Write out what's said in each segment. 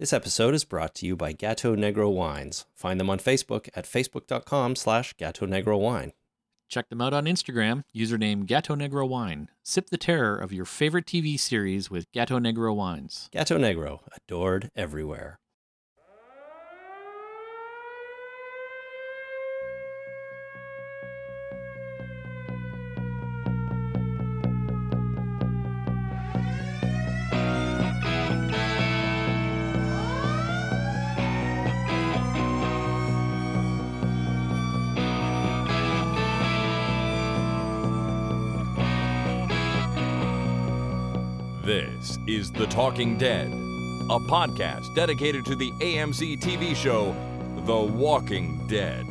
This episode is brought to you by Gato Negro Wines. Find them on Facebook at facebook.com slash Gato Negro Wine. Check them out on Instagram, username Gato Negro Wine. Sip the terror of your favorite TV series with Gato Negro Wines. Gato Negro, adored everywhere. Is The Talking Dead, a podcast dedicated to the AMC TV show The Walking Dead.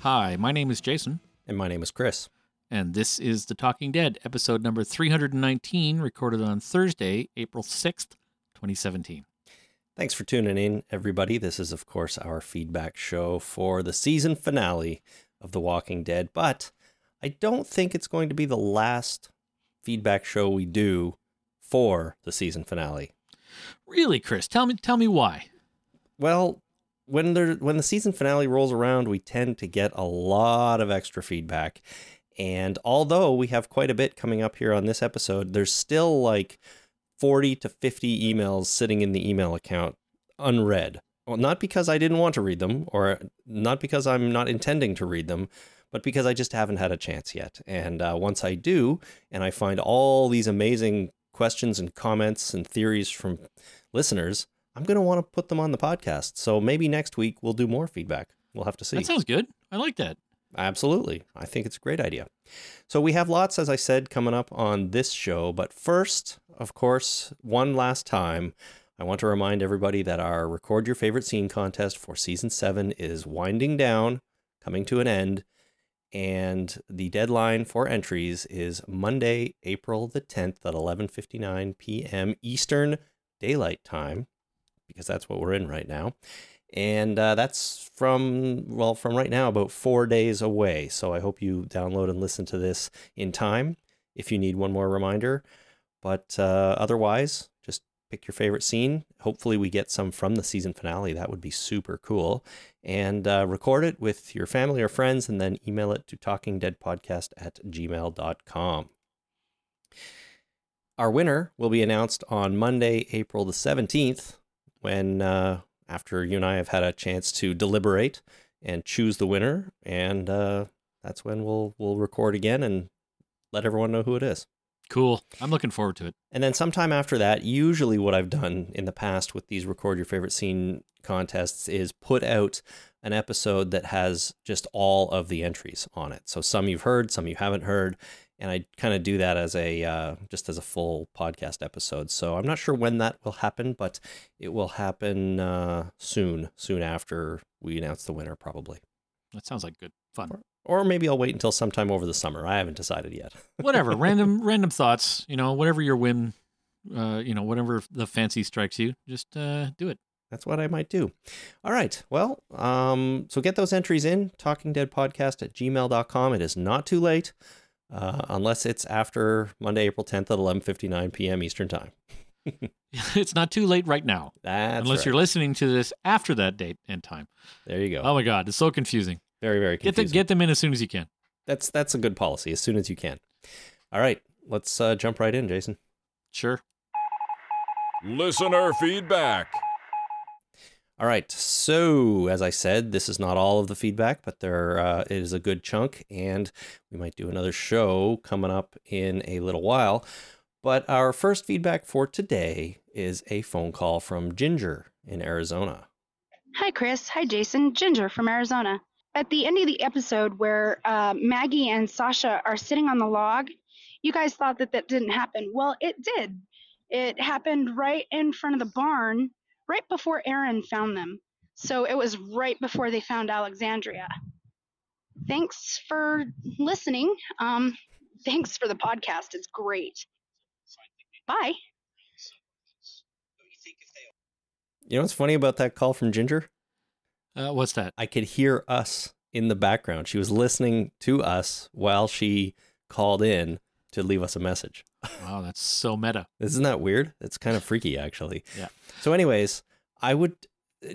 Hi, my name is Jason, And my name is Chris. and this is The Talking Dead, episode number 319, recorded on Thursday, April 6th, 2017. Thanks for tuning in, everybody. This is, of course, our feedback show for the season finale of The Walking Dead, but I don't think it's going to be the last feedback show we do for the season finale. Really, Chris, tell me tell me why. Well, when there when the season finale rolls around, we tend to get a lot of extra feedback. And although we have quite a bit coming up here on this episode, there's still like 40 to 50 emails sitting in the email account unread. Well, not because I didn't want to read them or not because I'm not intending to read them, but because I just haven't had a chance yet. And uh, once I do, and I find all these amazing questions and comments and theories from listeners, I'm going to want to put them on the podcast. So maybe next week we'll do more feedback. We'll have to see. That sounds good. I like that. Absolutely. I think it's a great idea. So we have lots, as I said, coming up on this show. But first, of course, one last time, I want to remind everybody that our Record Your Favorite Scene contest for season seven is winding down, coming to an end. And the deadline for entries is Monday, April the 10th at 11:59 p.m. Eastern Daylight Time, because that's what we're in right now and uh, that's from well from right now about four days away. So i hope you download and listen to this in time if you need one more reminder. But uh, otherwise just pick your favorite scene. Hopefully we get some from the season finale. That would be super cool. And uh, record it with your family or friends and then email it to talkingdeadpodcast at gmail.com our winner will be announced on monday april the 17th when uh, after you and I have had a chance to deliberate and choose the winner, and uh, that's when we'll we'll record again and let everyone know who it is. Cool. I'm looking forward to it. And then sometime after that, usually what I've done in the past with these record your favorite scene contests is put out an episode that has just all of the entries on it. So some you've heard, some you haven't heard, and I kind of do that as a uh, just as a full podcast episode. So I'm not sure when that will happen, but it will happen uh, soon, soon after we announce the winner, probably. That sounds like good fun. Or maybe I'll wait until sometime over the summer. I haven't decided yet. Whatever. random random thoughts, you know, whatever your whim uh, you know, whatever the fancy strikes you, just uh, do it. That's what I might do. All right. Well, um, so get those entries in talkingdeadpodcast at gmail.com. It is not too late uh, unless it's after Monday, April 10th at 11.59 p.m. Eastern Time. it's not too late right now. That's unless right. you're listening to this after that date and time. There you go. Oh my god, it's so confusing. very, very Get confusing. them get them in as soon as you can. that's, that's a good policy, as soon as you can. All right. Let's uh, jump right in, Jason. Sure. Listener feedback. All right. So, as I said, this is not all of the feedback, but there uh, is a good chunk, and we might do another show coming up in a little while. But our first feedback for today is a phone call from Ginger in Arizona. Hi, Chris. Hi, Jason. Ginger from Arizona. At the end of the episode where uh, Maggie and Sasha are sitting on the log, you guys thought that that didn't happen. Well, it did. It happened right in front of the barn, right before Aaron found them. So it was right before they found Alexandria. Thanks for listening. Um, thanks for the podcast. It's great. Bye. You know what's funny about that call from Ginger? Uh, what's that? I could hear us in the background. She was listening to us while she called in to leave us a message. Wow, that's so meta. Isn't that weird? It's kind of freaky, actually. Yeah. So, anyways, I would.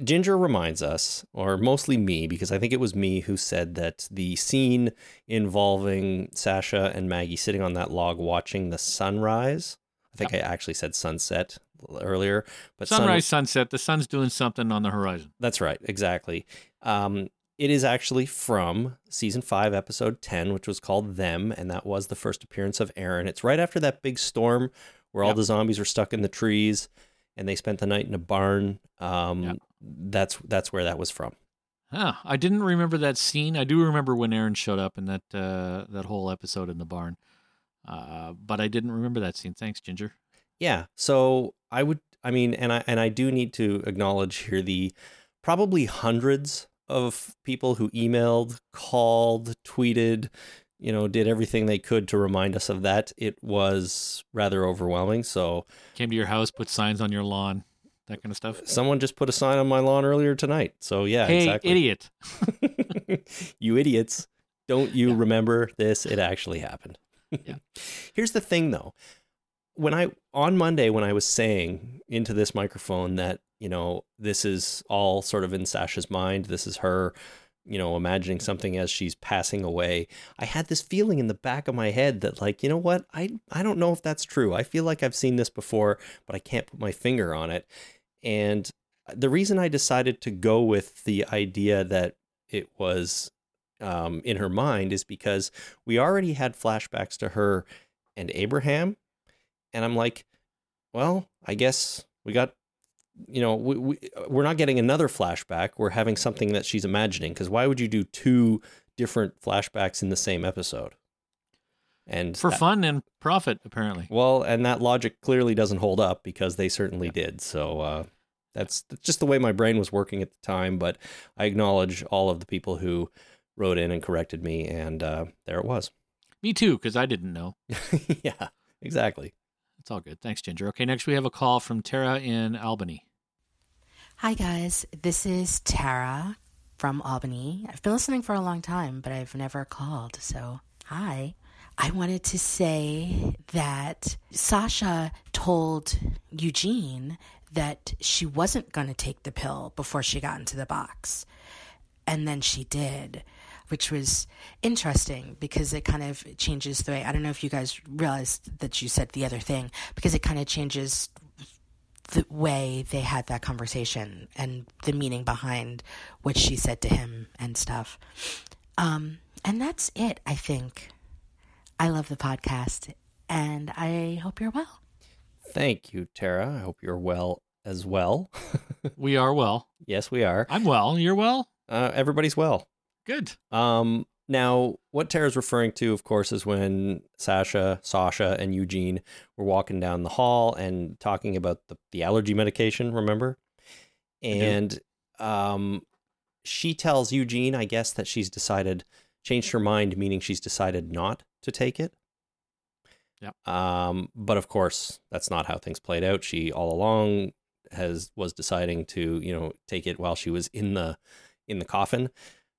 Ginger reminds us, or mostly me, because I think it was me who said that the scene involving Sasha and Maggie sitting on that log watching the sunrise. I think I actually said sunset earlier, but sun- Sunrise, sunset. The sun's doing something on the horizon. that's right, exactly. Um, it is actually from season five, episode 10, which was called Them, and that was the first appearance of Aaron. It's right after that big storm where all the zombies were stuck in the trees and they spent the night in a barn. Um, Yep. That's that's where that was from. Huh. I didn't remember that scene. I do remember when Aaron showed up in that uh, that whole episode in the barn, uh, but I didn't remember that scene. Thanks, Ginger. Yeah. So I would, I mean, and I and I do need to acknowledge here the probably hundreds of people who emailed, called, tweeted, you know, did everything they could to remind us of that. It was rather overwhelming. So Came to your house, put signs on your lawn, that kind of stuff. someone just put a sign on my lawn earlier tonight. So yeah, hey, exactly. idiot! you idiots. Don't you Yeah. remember this? It actually happened. Yeah. Here's the thing though. When I on Monday when I was saying into this microphone that, you know, this is all sort of in Sasha's mind, this is her, you know, imagining something as she's passing away. I had this feeling in the back of my head that like, you know what? I I don't know if that's true. I feel like I've seen this before, but I can't put my finger on it. And the reason I decided to go with the idea that it was um, in her mind is because we already had flashbacks to her and Abraham. And I'm like, well, I guess we got, you know, we, we, we're not getting another flashback. We're having something that she's imagining. Because why would you do two different flashbacks in the same episode? And For that- fun and profit, apparently. well, and that logic clearly doesn't hold up because they certainly did. So uh, that's, that's just the way my brain was working at the time. But I acknowledge all of the people who wrote in and corrected me, and uh, there it was. Me too, because I didn't know. yeah, exactly. It's all good. Thanks, Ginger. Okay, next we have a call from Tara in Albany. Hi, guys. This is Tara from Albany. I've been listening for a long time, but I've never called. So, hi. I wanted to say that Sasha told Eugene that she wasn't going to take the pill before she got into the box. And then she did, which was interesting because it kind of changes the way. I don't know if you guys realized that you said the other thing, because it kind of changes the way they had that conversation and the meaning behind what she said to him and stuff. Um, and that's it, I think. I love the podcast and I hope you're well. Thank you, Tara. I hope you're well as well. We are well. yes, we are. I'm well. You're well? Uh, everybody's well. Good. Um, now, what Tara's referring to, of course, is when Sasha, Sasha, and Eugene were walking down the hall and talking about the, the allergy medication, remember? And um, she tells Eugene, I guess, that she's decided, changed her mind, meaning she's decided not to take it. Yeah. Um, but of course, that's not how things played out. She all along has was deciding to, you know, take it while she was in the in the coffin.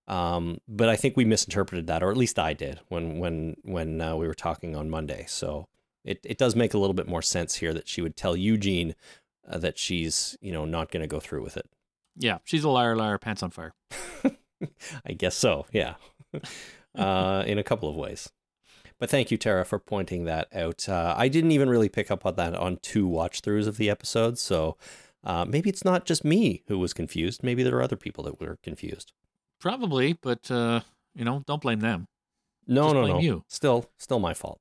Um, but I think we misinterpreted that, or at least I did when when when uh, we were talking on Monday. So it it does make a little bit more sense here that she would tell Eugene uh, that she's you know not going to go through with it. Yeah, she's a liar, liar, pants on fire. I guess so. Yeah, uh, in a couple of ways. But thank you, Tara, for pointing that out. Uh, I didn't even really pick up on that on two watch throughs of the episode, so uh, maybe it's not just me who was confused. Maybe there are other people that were confused. Probably, but uh, you know, don't blame them. No, Just no, blame no. you. Still, still my fault.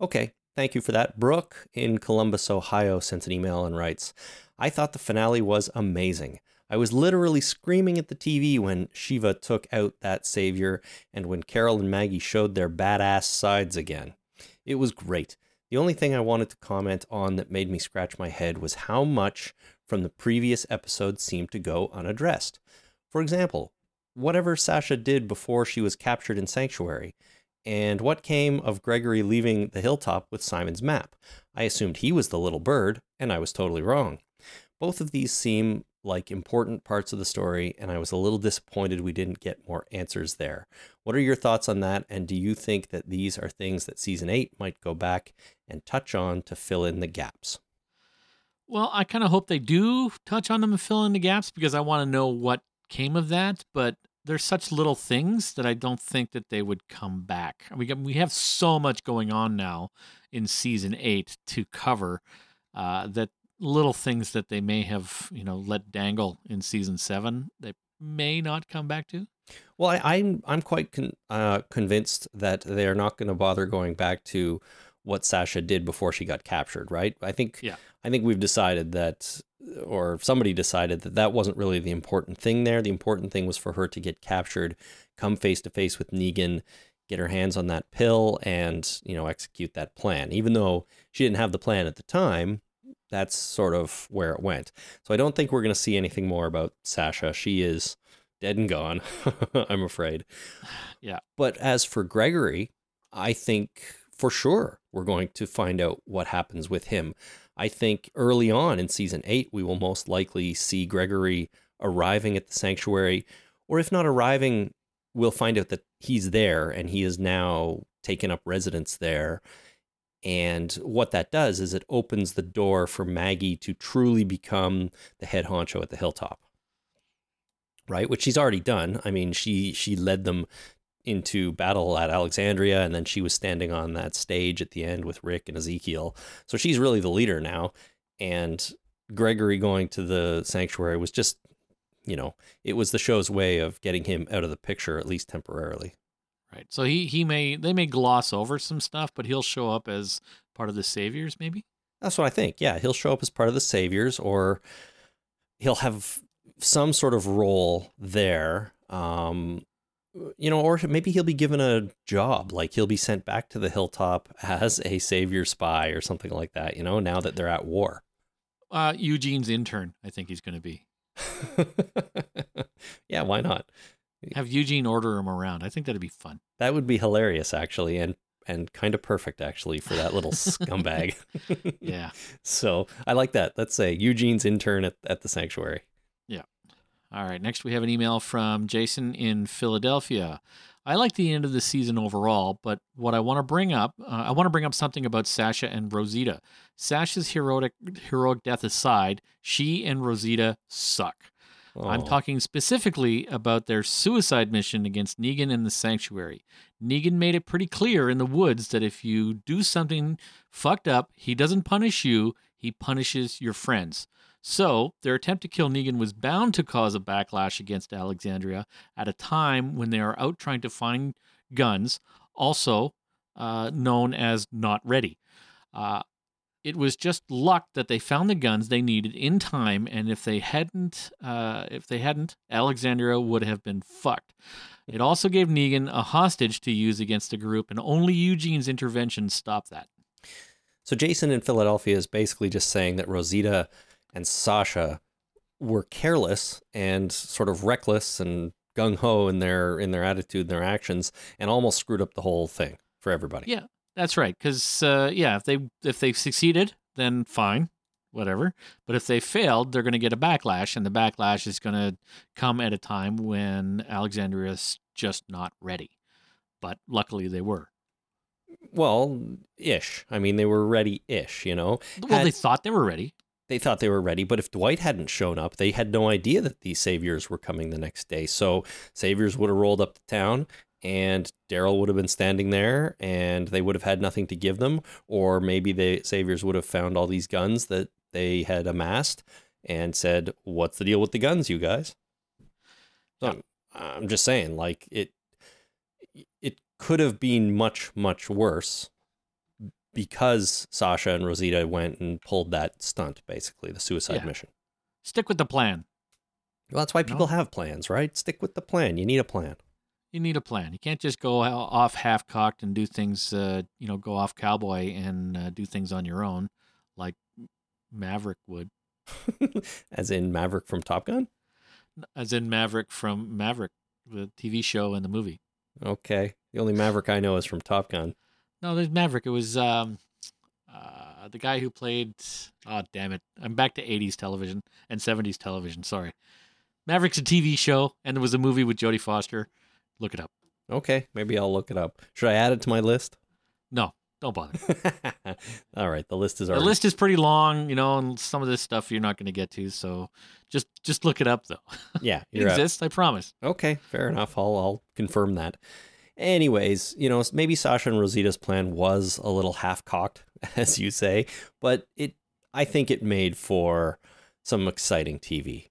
Okay, thank you for that. Brooke in Columbus, Ohio, sent an email and writes, "I thought the finale was amazing. I was literally screaming at the TV when Shiva took out that savior, and when Carol and Maggie showed their badass sides again. It was great. The only thing I wanted to comment on that made me scratch my head was how much from the previous episode seemed to go unaddressed. For example, whatever Sasha did before she was captured in Sanctuary, and what came of Gregory leaving the hilltop with Simon's map. I assumed he was the little bird, and I was totally wrong. Both of these seem like important parts of the story, and I was a little disappointed we didn't get more answers there. What are your thoughts on that? And do you think that these are things that season eight might go back and touch on to fill in the gaps? Well, I kind of hope they do touch on them and fill in the gaps because I want to know what came of that. But there's such little things that I don't think that they would come back. We we have so much going on now in season eight to cover uh, that little things that they may have you know let dangle in season seven they may not come back to. Well, I, I'm I'm quite con- uh, convinced that they are not going to bother going back to what Sasha did before she got captured. Right? I think Yeah. I think we've decided that, or somebody decided that that wasn't really the important thing there. The important thing was for her to get captured, come face to face with Negan, get her hands on that pill, and you know execute that plan. Even though she didn't have the plan at the time, that's sort of where it went. So I don't think we're going to see anything more about Sasha. She is dead and gone, I'm afraid. Yeah. But as for Gregory, I think for sure we're going to find out what happens with him. I think early on in season eight, we will most likely see Gregory arriving at the sanctuary, or if not arriving, we'll find out that he's there and he is now taken up residence there. And what that does is it opens the door for Maggie to truly become the head honcho at the hilltop. Right? Which she's already done. I mean, she she led them into battle at Alexandria and then she was standing on that stage at the end with Rick and Ezekiel. So she's really the leader now. And Gregory going to the sanctuary was just, you know, it was the show's way of getting him out of the picture at least temporarily. Right. So he he may they may gloss over some stuff, but he'll show up as part of the saviors, maybe. That's what I think. Yeah, he'll show up as part of the Saviors, or he'll have some sort of role there. Um, you know, or maybe he'll be given a job, like he'll be sent back to the hilltop as a Savior spy or something like that. You know, now that they're at war. Uh, Eugene's intern, I think he's going to be. yeah, why not? Have Eugene order him around. I think that'd be fun. That would be hilarious, actually, and and kind of perfect actually for that little scumbag. Yeah. So I like that. Let's say Eugene's intern at, at the sanctuary. All right. Next, we have an email from Jason in Philadelphia. I like the end of the season overall, but what I want to bring up, uh, I want to bring up something about Sasha and Rosita. Sasha's heroic heroic death aside, she and Rosita suck. I'm talking specifically about their suicide mission against Negan in the Sanctuary. Negan made it pretty clear in the woods that if you do something fucked up, he doesn't punish you, he punishes your friends. So, their attempt to kill Negan was bound to cause a backlash against Alexandria at a time when they are out trying to find guns, also uh, known as not ready. Uh, it was just luck that they found the guns they needed in time, and if they hadn't, uh, if they hadn't, Alexandria would have been fucked. It also gave Negan a hostage to use against the group, and only Eugene's intervention stopped that. So Jason in Philadelphia is basically just saying that Rosita and Sasha were careless and sort of reckless and gung ho in their in their attitude and their actions, and almost screwed up the whole thing for everybody. Yeah, that's right. Because uh, yeah, if they if they succeeded, then fine, whatever. But if they failed, they're going to get a backlash, and the backlash is going to come at a time when Alexandria's just not ready. But luckily, they were. Well, ish. I mean, they were ready ish. You know, Well, they thought they were ready. They thought they were ready, but if Dwight hadn't shown up, they had no idea that these saviors were coming the next day. So saviors would have rolled up to town and Daryl would have been standing there and they would have had nothing to give them. Or maybe the saviors would have found all these guns that they had amassed and said, What's the deal with the guns, you guys? So I'm, I'm just saying, like it it could have been much, much worse because Sasha and Rosita went and pulled that stunt, basically, the suicide Yeah. mission. Stick with the plan. Well, that's why No. people have plans, right? Stick with the plan. You need a plan. You need a plan. You can't just go off half cocked and do things. Uh, you know, go off cowboy and uh, do things on your own, like Maverick would, As in Maverick from Top Gun? as in Maverick from Maverick, the TV show and the movie. Okay. The only Maverick I know is from Top Gun. No, there's Maverick. It was um, uh, the guy who played. Oh damn it! I'm back to '80s television and '70s television. Sorry, Maverick's a TV show, and there was a movie with Jodie Foster. Look it up. Okay, maybe I'll look it up. Should I add it to my list? No, don't bother. All right, the list is the list is pretty long, you know, and some of this stuff you're not going to get to. So just just look it up, though. Yeah, It exists, I promise. Okay, fair enough. I'll I'll confirm that. Anyways, you know, maybe Sasha and Rosita's plan was a little half cocked, as you say, but it I think it made for some exciting TV.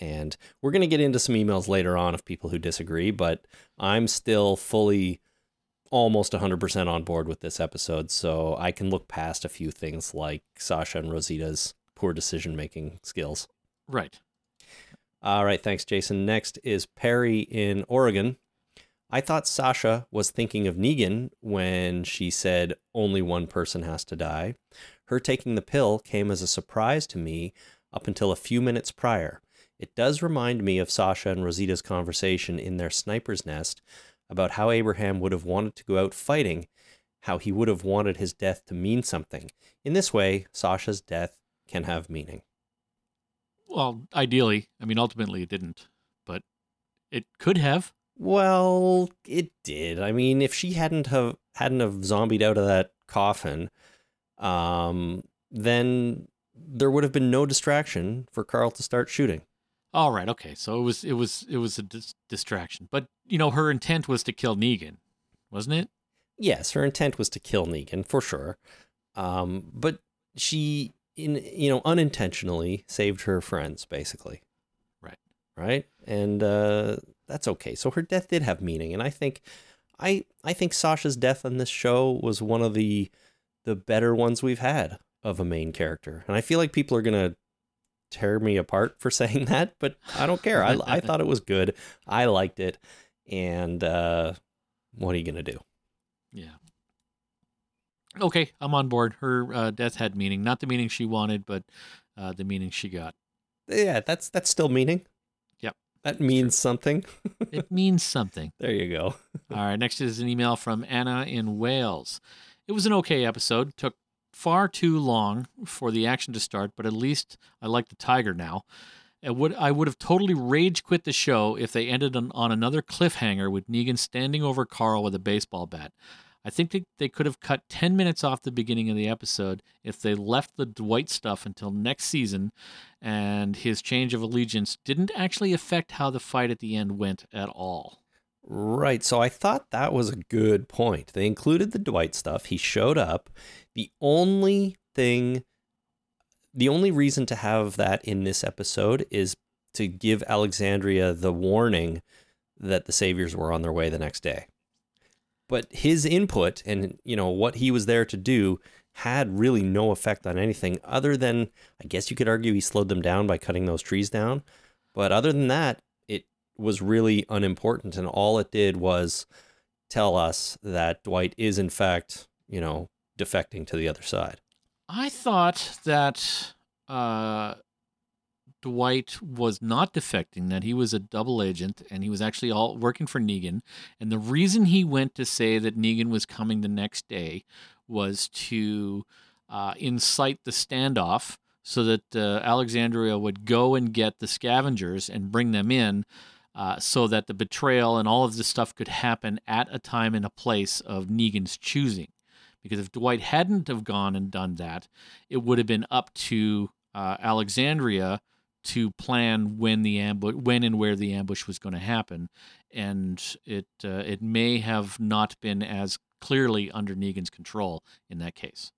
And we're going to get into some emails later on of people who disagree, but I'm still fully almost 100% on board with this episode, so I can look past a few things like Sasha and Rosita's poor decision-making skills. Right. All right, thanks, Jason. Next is Perry in Oregon. I thought Sasha was thinking of Negan when she said only one person has to die. Her taking the pill came as a surprise to me up until a few minutes prior. It does remind me of Sasha and Rosita's conversation in their sniper's nest about how Abraham would have wanted to go out fighting, how he would have wanted his death to mean something. In this way, Sasha's death can have meaning. Well, ideally, I mean, ultimately it didn't, but it could have. Well, it did. I mean, if she hadn't have hadn't have zombied out of that coffin, um, then there would have been no distraction for Carl to start shooting. All right. Okay. So it was it was it was a dis- distraction, but you know her intent was to kill Negan, wasn't it? Yes, her intent was to kill Negan for sure, um, but she, in you know, unintentionally saved her friends, basically. Right. Right, and uh, that's okay. So her death did have meaning, and I think, I I think Sasha's death on this show was one of the the better ones we've had of a main character, and I feel like people are gonna tear me apart for saying that, but I don't care. I I thought it was good. I liked it, and uh, what are you gonna do? Yeah. Okay, I'm on board. Her uh, death had meaning, not the meaning she wanted, but uh, the meaning she got. Yeah, that's that's still meaning. That means something. It means something. There you go. All right, next is an email from Anna in Wales. It was an okay episode. Took far too long for the action to start, but at least I like the tiger now. I would I would have totally rage quit the show if they ended on, on another cliffhanger with Negan standing over Carl with a baseball bat. I think they, they could have cut 10 minutes off the beginning of the episode if they left the Dwight stuff until next season and his change of allegiance didn't actually affect how the fight at the end went at all. Right. So I thought that was a good point. They included the Dwight stuff. He showed up. The only thing, the only reason to have that in this episode is to give Alexandria the warning that the Saviors were on their way the next day. But his input and you know what he was there to do had really no effect on anything other than I guess you could argue he slowed them down by cutting those trees down. But other than that, it was really unimportant and all it did was tell us that Dwight is in fact, you know, defecting to the other side. I thought that uh, Dwight was not defecting; that he was a double agent, and he was actually all working for Negan. And the reason he went to say that Negan was coming the next day was to uh, incite the standoff, so that uh, Alexandria would go and get the scavengers and bring them in. Uh, so that the betrayal and all of this stuff could happen at a time and a place of Negan's choosing because if Dwight hadn't have gone and done that, it would have been up to uh, Alexandria to plan when the ambush, when and where the ambush was going to happen, and it uh, it may have not been as clearly under Negan's control in that case.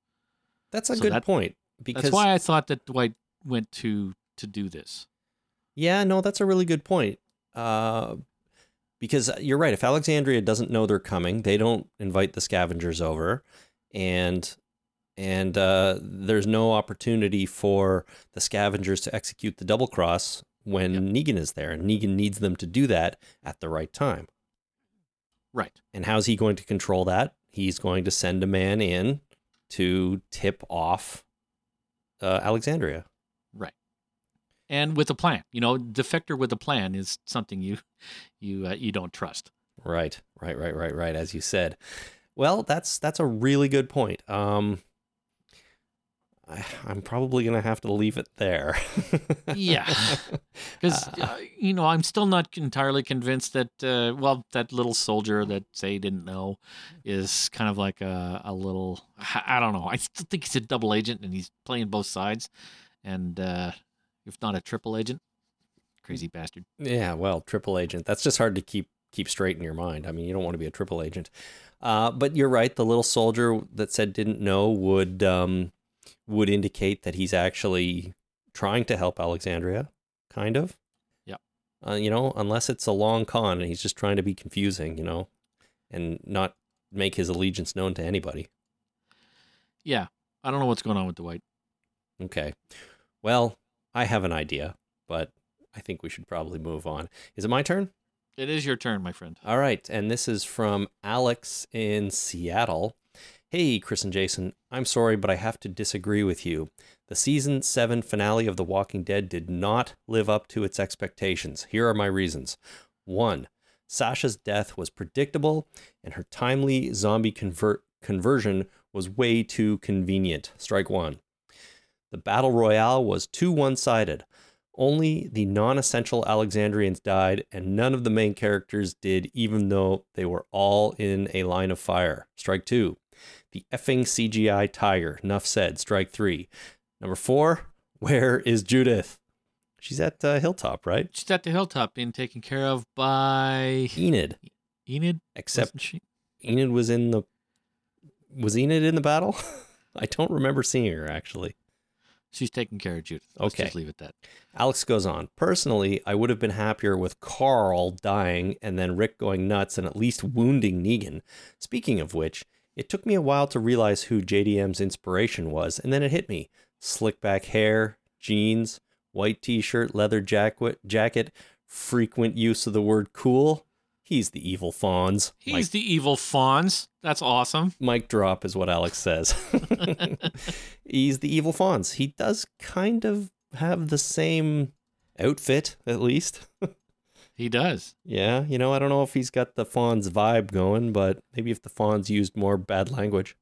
That's a So good that- point because That's why I thought that Dwight went to to do this. Yeah, no, that's a really good point. Uh, because you're right. If Alexandria doesn't know they're coming, they don't invite the scavengers over, and and uh, there's no opportunity for the scavengers to execute the double cross when Yep. Negan is there, and Negan needs them to do that at the right time. Right. And how's he going to control that? He's going to send a man in to tip off uh, Alexandria. Right. And with a plan, you know, defector with a plan is something you you uh, you don't trust. Right, right, right, right, right. As you said, well, that's that's a really good point. Um, I, I'm probably going to have to leave it there. Yeah. Because uh, you know, I'm still not entirely convinced that uh, well, that little soldier that say didn't know is kind of like a, a little. I don't know. I still think he's a double agent and he's playing both sides, and uh, if not a triple agent, crazy bastard. Yeah, well, triple agent. That's just hard to keep keep straight in your mind. I mean, you don't want to be a triple agent. Uh, but you're right. The little soldier that said didn't know would um, would indicate that he's actually trying to help Alexandria, kind of. Yeah. Uh, you know, unless it's a long con and he's just trying to be confusing, you know, and not make his allegiance known to anybody. Yeah, I don't know what's going on with Dwight. Okay. Well, I have an idea, but I think we should probably move on. Is it my turn? It is your turn, my friend. All right. And this is from Alex in Seattle. Hey, Chris and Jason, I'm sorry, but I have to disagree with you. The season 7 finale of The Walking Dead did not live up to its expectations. Here are my reasons. 1. Sasha's death was predictable, and her timely zombie convert- conversion was way too convenient. Strike 1. The battle royale was too one sided. Only the non essential Alexandrians died, and none of the main characters did, even though they were all in a line of fire. Strike two. The effing CGI tiger. Enough said. Strike three. Number four. Where is Judith? She's at uh, Hilltop, right? She's at the hilltop being taken care of by Enid. Enid. Except she? Enid was in the. Was Enid in the battle? I don't remember seeing her actually. She's taking care of Judith. Let's Okay. just leave it at that. Alex goes on. Personally, I would have been happier with Carl dying and then Rick going nuts and at least wounding Negan. Speaking of which, it took me a while to realize who JDM's inspiration was, and then it hit me. Slick back hair, jeans, white t shirt, leather jacket, jacket, frequent use of the word cool. He's the evil Fonz. He's Mike, the evil Fonz. That's awesome. mic drop is what Alex says. He's the evil Fonz. He does kind of have the same outfit, at least. He does. Yeah, you know, I don't know if he's got the Fonz vibe going, but maybe if the Fonz used more bad language.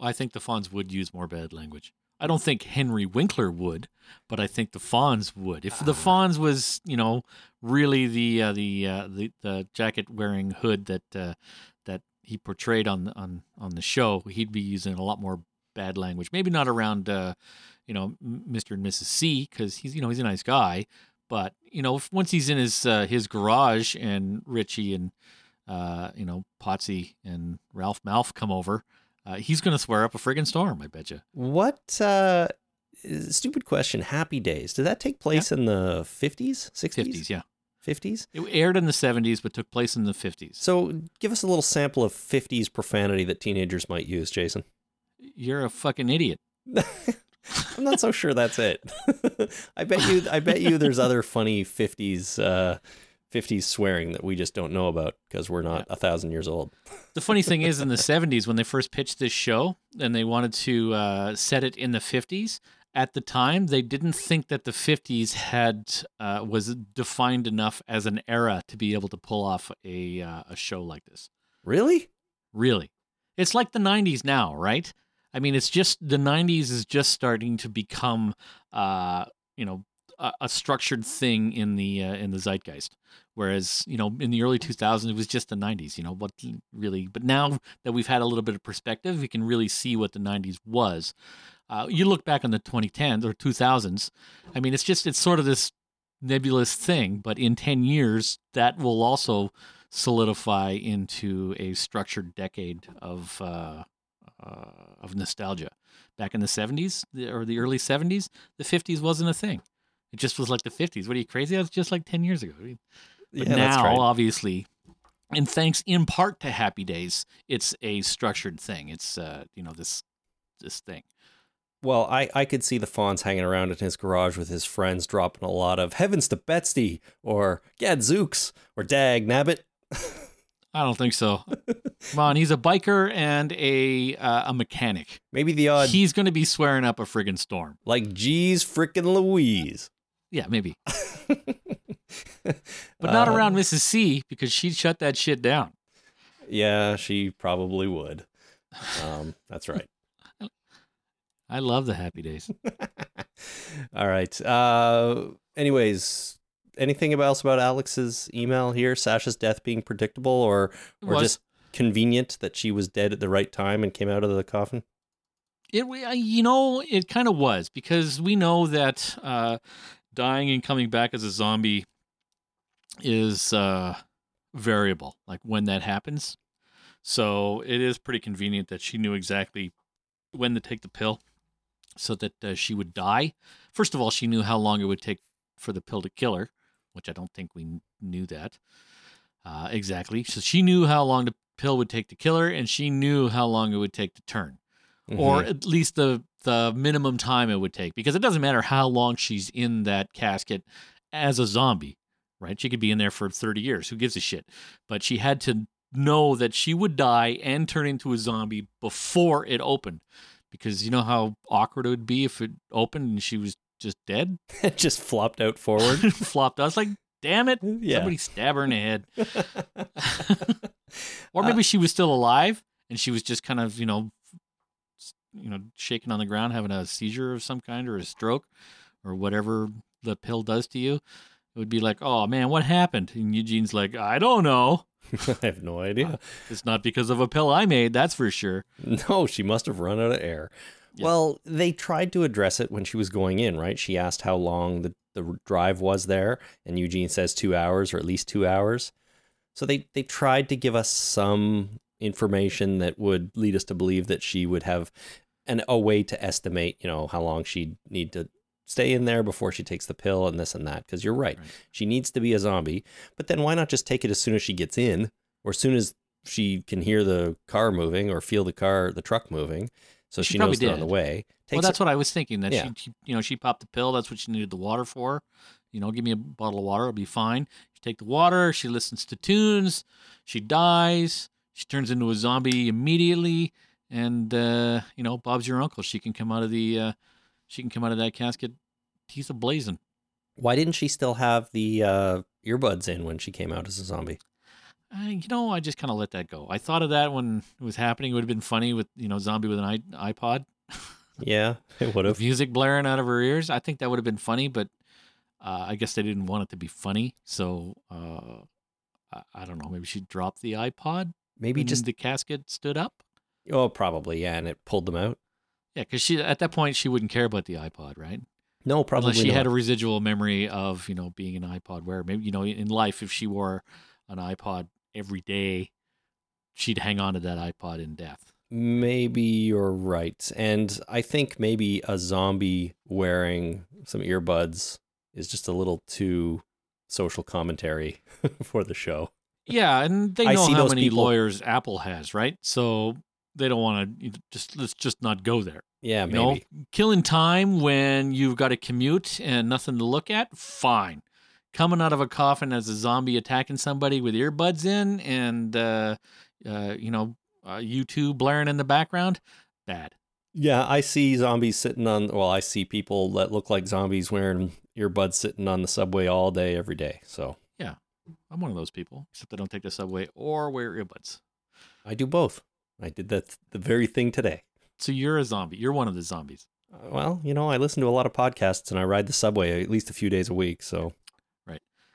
I think the Fonz would use more bad language. I don't think Henry Winkler would, but I think the Fonz would. If the Fonz was, you know, really the uh, the, uh, the the jacket wearing hood that uh, that he portrayed on the- on on the show, he'd be using a lot more bad language. Maybe not around, uh, you know, Mr. and Mrs. C, because he's you know he's a nice guy. But you know, if, once he's in his uh, his garage and Richie and uh, you know Potsy and Ralph Malph come over, uh, he's going to swear up a friggin' storm. I bet you. What, uh, stupid question, Happy Days, did that take place in the 50s, 60s? Fifties, yeah. 50s? It aired in the seventies, but took place in the fifties. So give us a little sample of 50s profanity that teenagers might use, Jason. You're a fucking idiot. I'm not so sure that's it. I bet you I bet you there's other funny 50s uh 50s swearing that we just don't know about because we're not a thousand years old. The funny thing is, in the seventies, when they first pitched this show and they wanted to uh, set it in the fifties, at the time they didn't think that the fifties had uh, was defined enough as an era to be able to pull off a uh, a show like this. Really? Really. It's like the 90s now, right? I mean, it's just the 90s is just starting to become uh, you know, a, a structured thing in the uh, in the zeitgeist. Whereas, you know, in the early 2000s it was just the 90s, you know, what really but now that we've had a little bit of perspective, we can really see what the 90s was. Uh, you look back on the 2010s or 2000s, I mean, it's just it's sort of this nebulous thing, but in 10 years that will also solidify into a structured decade of uh, uh, of nostalgia. Back in the 70s or the early 70s, the 50s wasn't a thing. It just was like the 50s. What are you crazy? That was just like 10 years ago. But yeah, that's now, right. obviously, and thanks in part to Happy Days, it's a structured thing. It's uh, you know this this thing. Well, I, I could see the Fonz hanging around in his garage with his friends, dropping a lot of "Heavens to Betsy" or "Gadzooks" or "Dag Nabbit." I don't think so. Come on, he's a biker and a uh, a mechanic. Maybe the odd, He's going to be swearing up a friggin' storm. like "Geez, frickin' Louise." Yeah, maybe, but not Uh, around Mrs. C because she'd shut that shit down. Yeah, she probably would. Um, that's right. I love the happy days. All right. Uh, anyways, anything else about Alex's email here? Sasha's death being predictable, or or just convenient that she was dead at the right time and came out of the coffin? It, you know, it kind of was because we know that uh, dying and coming back as a zombie is uh, variable, like when that happens. So it is pretty convenient that she knew exactly when to take the pill so that uh, she would die. First of all, she knew how long it would take for the pill to kill her, which I don't think we knew that uh, exactly. So she knew how long the pill would take to kill her, and she knew how long it would take to turn or Mhm. at least the the minimum time it would take because it doesn't matter how long she's in that casket as a zombie right she could be in there for 30 years who gives a shit but she had to know that she would die and turn into a zombie before it opened because you know how awkward it would be if it opened and she was just dead it just flopped out forward. flopped i was like damn it yeah. somebody stab her in the head or maybe uh, she was still alive and she was just kind of you know you know shaking on the ground having a seizure of some kind or a stroke or whatever the pill does to you it would be like oh man what happened and eugene's like i don't know I have no idea. Uh, it's not because of a pill i made that's for sure No, she must have run out of air. Yeah. Well, they tried to address it when she was going in, right? She asked how long the, the drive was there, and Eugene says two hours or at least two hours. So they, they tried to give us some information that would lead us to believe that she would have an, a way to estimate, you know, how long she'd need to stay in there before she takes the pill and this and that. Because you're right. Right. She needs to be a zombie. But then why not just take it as soon as she gets in or as soon as she can hear the car moving or feel the car, the truck moving? So She she, knows they're on the way. well that's what i was thinking that Yeah. she, she you know she popped the pill that's what she needed the water for you know give me a bottle of water it'll be fine she take the water she listens to tunes she dies she turns into a zombie immediately and uh you know bob's your uncle she can come out of the uh she can come out of that casket he's a blazing Why didn't she still have the uh, earbuds in when she came out as a zombie? Uh, you know i just kind of let that go i thought of that when it was happening it would have been funny with you know zombie with an ipod Yeah, it would have. music blaring out of her ears. I think that would have been funny, but uh, I guess they didn't want it to be funny. So uh, I, I don't know. Maybe she dropped the iPod. Maybe just the casket stood up. oh, probably yeah, and it pulled them out. Yeah, because she at that point she wouldn't care about the iPod, right? No, probably Unless she not. had a residual memory of you know being an iPod wearer. Maybe you know in life if she wore an iPod every day, she'd hang on to that iPod in death. Maybe you're right. And I think maybe a zombie wearing some earbuds is just a little too social commentary for the show. Yeah, and they know see how many people- lawyers Apple has, right? So they don't want to just let's just not go there. Yeah, You maybe. know, killing time when you've got a commute and nothing to look at, fine. Coming out of a coffin as a zombie attacking somebody with earbuds in and, uh, uh, you know, uh, U2 blaring in the background, bad. Yeah, I see zombies sitting on. Well, I see people that look like zombies wearing earbuds sitting on the subway all day, every day. So yeah, I'm one of those people, except I don't take the subway or wear earbuds. I do both. I did that the very thing today. So you're a zombie. You're one of the zombies. Uh, Well, you know, I listen to a lot of podcasts and I ride the subway at least a few days a week. So,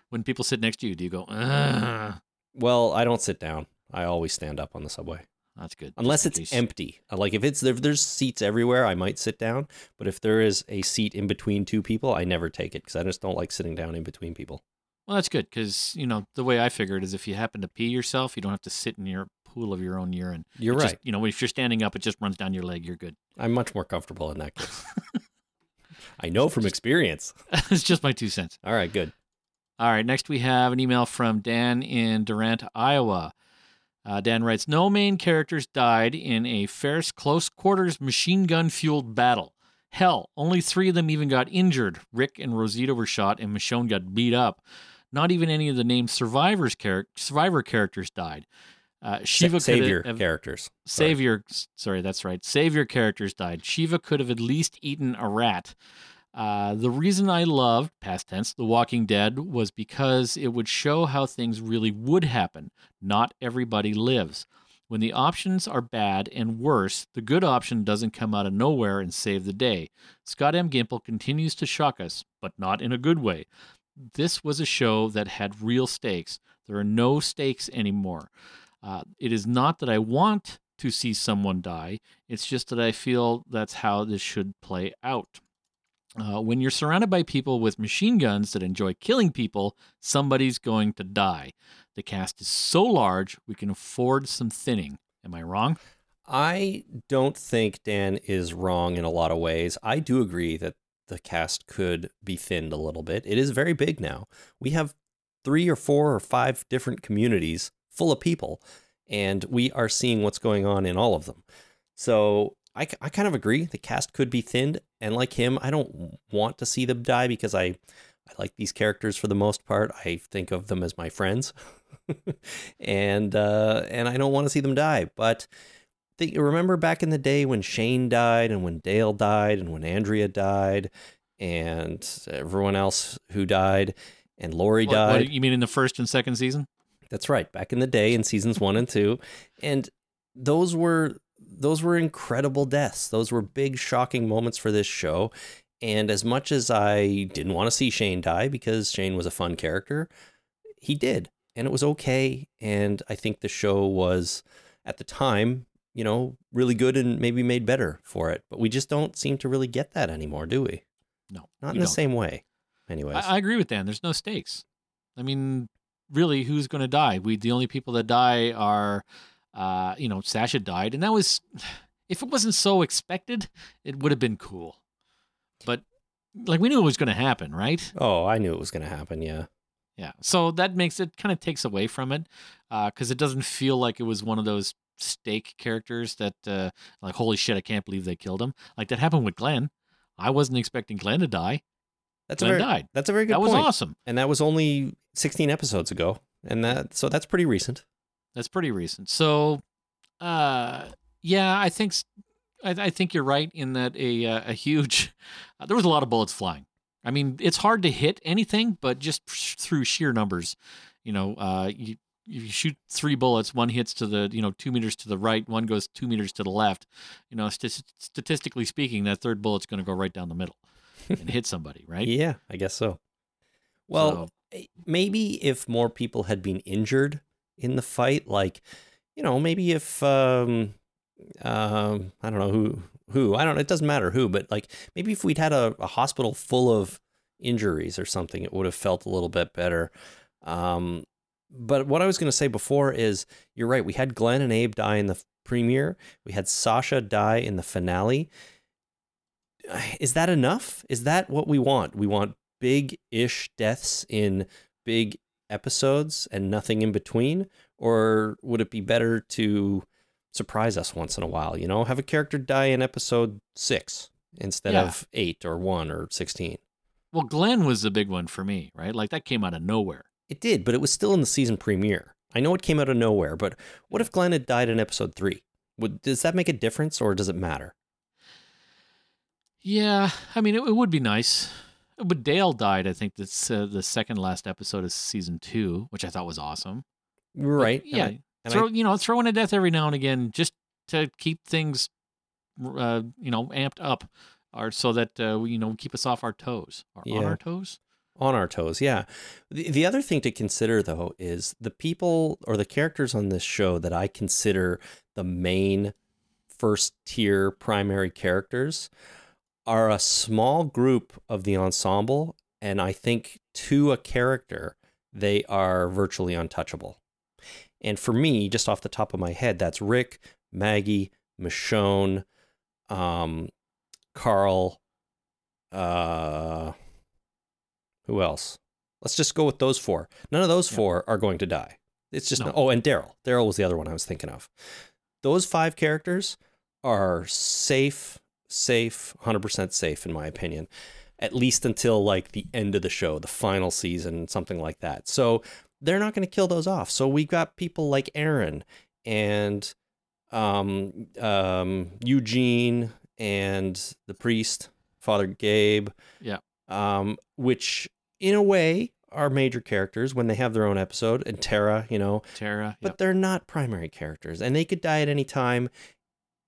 When people sit next to you, do you go, Ugh, well, I don't sit down. I always stand up on the subway. that's good. Unless it's case. empty. Like if it's if there's seats everywhere, I might sit down. But if there is a seat in between two people, I never take it because I just don't like sitting down in between people. Well, that's good because, you know, the way I figure it is if you happen to pee yourself, you don't have to sit in your pool of your own urine. You're It right. just- you know, if you're standing up, it just runs down your leg. You're good. I'm much more comfortable in that case. I know from experience. it's just my two cents. All right, good. All right. Next, we have an email from Dan in Durant, Iowa. Uh, Dan writes No main characters died in a fierce close quarters machine gun fueled battle. Hell, only three of them even got injured. Rick and Rosita were shot, and Michonne got beat up. Not even any of the named survivors char- survivor characters died. Uh, Shiva Sa- savior have, characters. Sorry. Savior, sorry, that's right. Savior characters died. Shiva could have at least eaten a rat. Uh, the reason I loved, past tense, The Walking Dead was because it would show how things really would happen. Not everybody lives. When the options are bad and worse, the good option doesn't come out of nowhere and save the day. Scott M. Gimple continues to shock us, but not in a good way. This was a show that had real stakes. There are no stakes anymore. Uh, it is not that I want to see someone die, it's just that I feel that's how this should play out. Uh, when you're surrounded by people with machine guns that enjoy killing people, somebody's going to die. The cast is so large, we can afford some thinning. Am I wrong? I don't think Dan is wrong in a lot of ways. I do agree that the cast could be thinned a little bit. It is very big now. We have three or four or five different communities full of people, and we are seeing what's going on in all of them. So I, I kind of agree. The cast could be thinned. And like him, I don't want to see them die because I, I like these characters for the most part. I think of them as my friends. and uh, and I don't want to see them die. But think, remember back in the day when Shane died and when Dale died and when Andrea died and everyone else who died and Lori What- died. what- you mean in the first and second season? That's right, back in the day in seasons 1 and 2. And those were those were incredible deaths. Those were big shocking moments for this show. And as much as I didn't want to see Shane die because Shane was a fun character, he did. And it was okay. And I think the show was at the time, you know, really good and maybe made better for it. But we just don't seem to really get that anymore, do we? No. Not in the don't. same way. Anyways. I, I agree with Dan. There's no stakes. I mean, really, who's going to die? We the only people that die are, uh, you know, Sasha died, and that was, if it wasn't so expected, it would have been cool. But like we knew it was going to happen, right? oh, I knew it was going to happen. Yeah. Yeah. So that makes it kind of takes away from it because it doesn't feel like it was one of those stake characters that uh, like holy shit, I can't believe they killed him. Like that happened with Glenn. I wasn't expecting Glenn to die. That's Glenn a very, died. That's a very good That was awesome. and that was only 16 episodes ago and that so that's pretty recent That's pretty recent. So, uh, yeah, I think I, I think you're right in that a uh, a huge uh, there was a lot of bullets flying. I mean, it's hard to hit anything, but just through sheer numbers, you know, uh, you if you shoot three bullets, one hits to the you know two meters to the right, one goes two meters to the left. You know, st- statistically speaking, that third bullet's going to go right down the middle and hit somebody, right? yeah i guess so well So- eh, maybe if more people had been injured in the fight like you know maybe if um um i don't know who who i don't it doesn't matter who but like maybe if we'd had a, a hospital full of injuries or something it would have felt a little bit better. Um but what i was going to say before is you're right we had glenn and abe die in the premiere. We had sasha die in the finale. Is that enough? Is that what we want? We want big-ish deaths in big episodes and nothing in between or would it be better to surprise us once in a while you know have a character die in episode 6 instead Yeah. of 8 or 1 or 16 well, Glenn was the big one for me, right? Like that came out of nowhere. it did but it was still in the season premiere i know it came out of nowhere but what if glenn had died in episode 3 would does that make a difference or does it matter Yeah, I mean, it, it would be nice. But Dale died, I think, this uh, the second last episode of season two, which I thought was awesome. But, right and yeah, I- and throw I- you know throw in a death every now and again just to keep things, uh, you know, amped up, or so that uh, you know keep us off our toes or on our toes. on our toes yeah the, the other thing to consider though is the people or the characters on this show that i consider the main first tier primary characters are a small group of the ensemble and i think to a character they are virtually untouchable and for me just off the top of my head that's rick maggie michonne um, carl uh, who else? Let's just go with those four. None of those Yeah. four are going to die. It's just No. oh, and Daryl. Daryl was the other one I was thinking of. Those five characters are safe, safe, hundred percent safe in my opinion. At least until like the end of the show, the final season, something like that. So they're not going to kill those off. So we've got people like Aaron and um, um, Eugene and the priest, Father Gabe. Yeah. Um, which in a way are major characters when they have their own episode, and Tara, you know, Tara. but yep. they're not primary characters, and they could die at any time.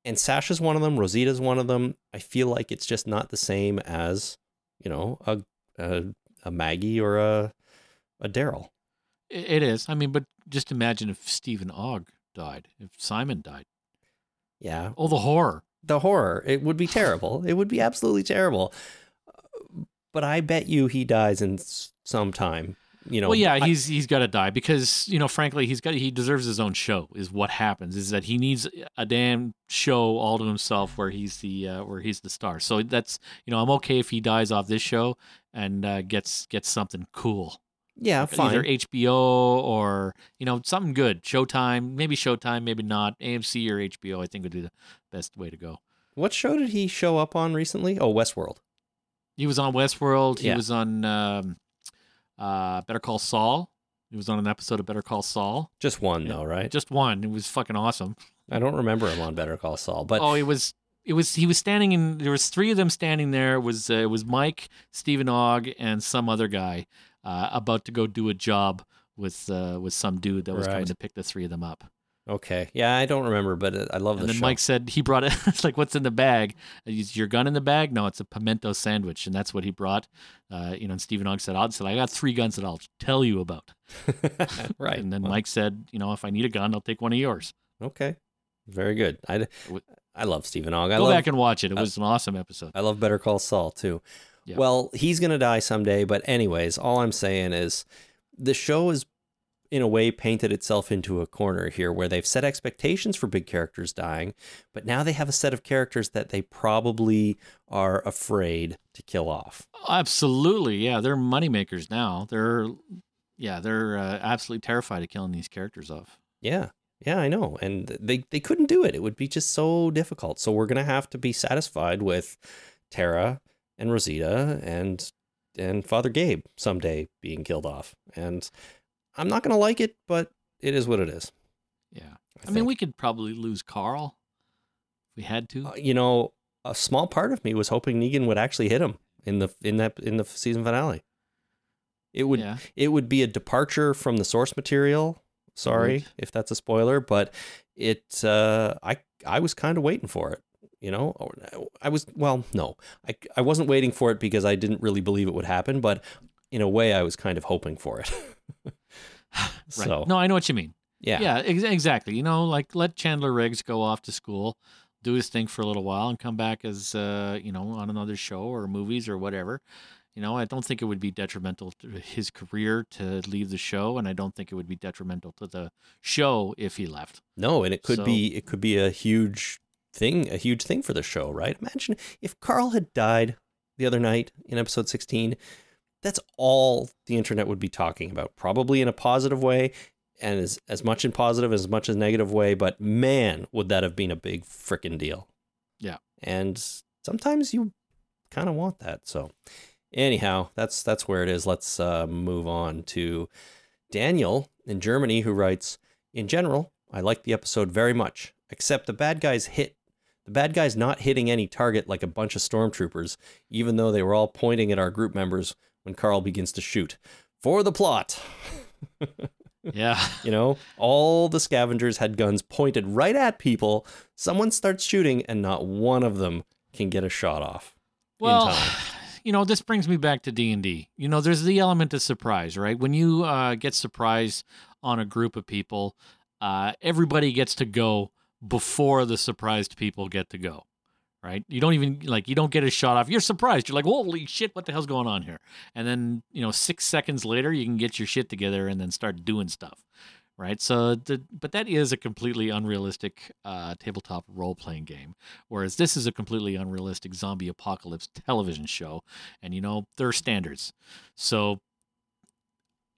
And Sasha's one of them. Rosita's one of them. I feel like it's just not the same as, you know, a a, a Maggie or a a Daryl. It is. I mean, but just imagine if Stephen Ogg died, if Simon died. Yeah, Oh, the horror. the horror. It would be terrible. it would be absolutely terrible. But I bet you he dies in some time. You know. well, yeah, I- he's he's got to die because you know, frankly, he's got he deserves his own show. Is what happens is that he needs a damn show all to himself where he's the uh, where he's the star. So that's you know, I'm okay if he dies off this show and uh, gets gets something cool, yeah, fine. either HBO or you know something good, Showtime, maybe Showtime, maybe not, AMC or HBO. I think would be the best way to go. What show did he show up on recently? Oh, Westworld. He was on Westworld. He Yeah. was on um, uh, Better Call Saul. He was on an episode of Better Call Saul. Just one Yeah. though, right? Just one. It was fucking awesome. I don't remember him on Better Call Saul, but oh, it was. It was. He was standing in. There was three of them standing there. It was. Uh, it was Mike, Stephen Ogg, and some other guy uh, about to go do a job with uh, with some dude that was coming to pick the three of them up. Okay, yeah, I don't remember, but uh, I love And the then show. Mike said he brought it. It's like, what's in the bag? Is your gun in the bag? No, it's a pimento sandwich, and that's what he brought. Uh, you know, and Stephen Ogg said, "I said I got three guns that I'll tell you about." right. And then Well, Mike said, "You know, if I need a gun, I'll take one of yours." Okay, very good. I I love Stephen Ogg. I Go love back and watch it. It was an awesome episode. I love Better Call Saul too. Yeah. Well, he's gonna die someday, but anyways, all I'm saying is the show is in a way painted itself into a corner here where they've set expectations for big characters dying, but now they have a set of characters that they probably are afraid to kill off. Absolutely, yeah. They're moneymakers now. They're, yeah, they're uh, absolutely terrified of killing these characters off. Yeah. Yeah, I know. And they, they couldn't do it. It would be just so difficult. So we're going to have to be satisfied with Tara and Rosita and and Father Gabe someday being killed off. And I'm not going to like it, but it is what it is. Yeah, I, I, mean, think. we could probably lose Carl if we had to. Uh, you know, a small part of me was hoping Negan would actually hit him in the in that in the season finale. It would yeah, it would be a departure from the source material. Sorry would. if that's a spoiler, but it uh, I I was kind of waiting for it. You know, I was well, no, I I wasn't waiting for it because I didn't really believe it would happen, but in a way, I was kind of hoping for it. right. So No, I know what you mean. yeah, Yeah, ex- exactly. You know, like let Chandler Riggs go off to school, do his thing for a little while, and come back as uh, you know on another show or movies or whatever. You know, I don't think it would be detrimental to his career to leave the show, and I don't think it would be detrimental to the show if he left. no, and it could So- be it could be a huge thing, a huge thing for the show, right? Imagine if Carl had died the other night in episode 16 that's all the internet would be talking about probably in a positive way and as, as much in positive as much as negative way but man would that have been a big frickin' deal Yeah. and sometimes you kind of want that so anyhow that's that's where it is let's uh, move on to daniel in germany who writes in general i like the episode very much except the bad guys hit the bad guys not hitting any target like a bunch of stormtroopers even though they were all pointing at our group members when Carl begins to shoot. For the plot. Yeah, You know, all the scavengers had guns pointed right at people. Someone starts shooting, and not one of them can get a shot off. in well, time. you know, this brings me back to D and D. You know, there's the element of surprise, right? When you uh, get surprised on a group of people, uh, everybody gets to go before the surprised people get to go. Right? You don't even like you don't get a shot off. You're surprised. You're like, "Holy shit, what the hell's going on here?" And then, you know, 6 seconds later, you can get your shit together and then start doing stuff. Right? So the but that is a completely unrealistic uh, tabletop role-playing game whereas this is a completely unrealistic zombie apocalypse television show and you know there are standards so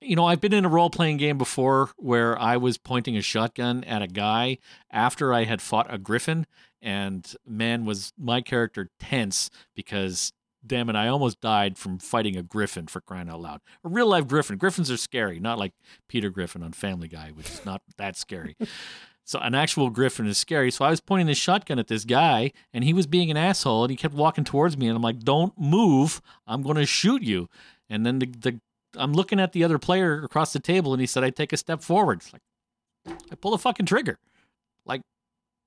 you know i've been in a role-playing game before where i was pointing a shotgun at a guy after i had fought a griffin and man was my character tense because damn it i almost died from fighting a griffin for crying out loud a real life griffin griffins are scary not like peter griffin on family guy which is not that scary so an actual griffin is scary. So I was pointing this shotgun at this guy, and he was being an asshole, and he kept walking towards me, and I'm like, "Don't move! I'm going to shoot you." And then the, the I'm looking at the other player across the table, and he said I take a step forward. It's like I pull the fucking trigger. Like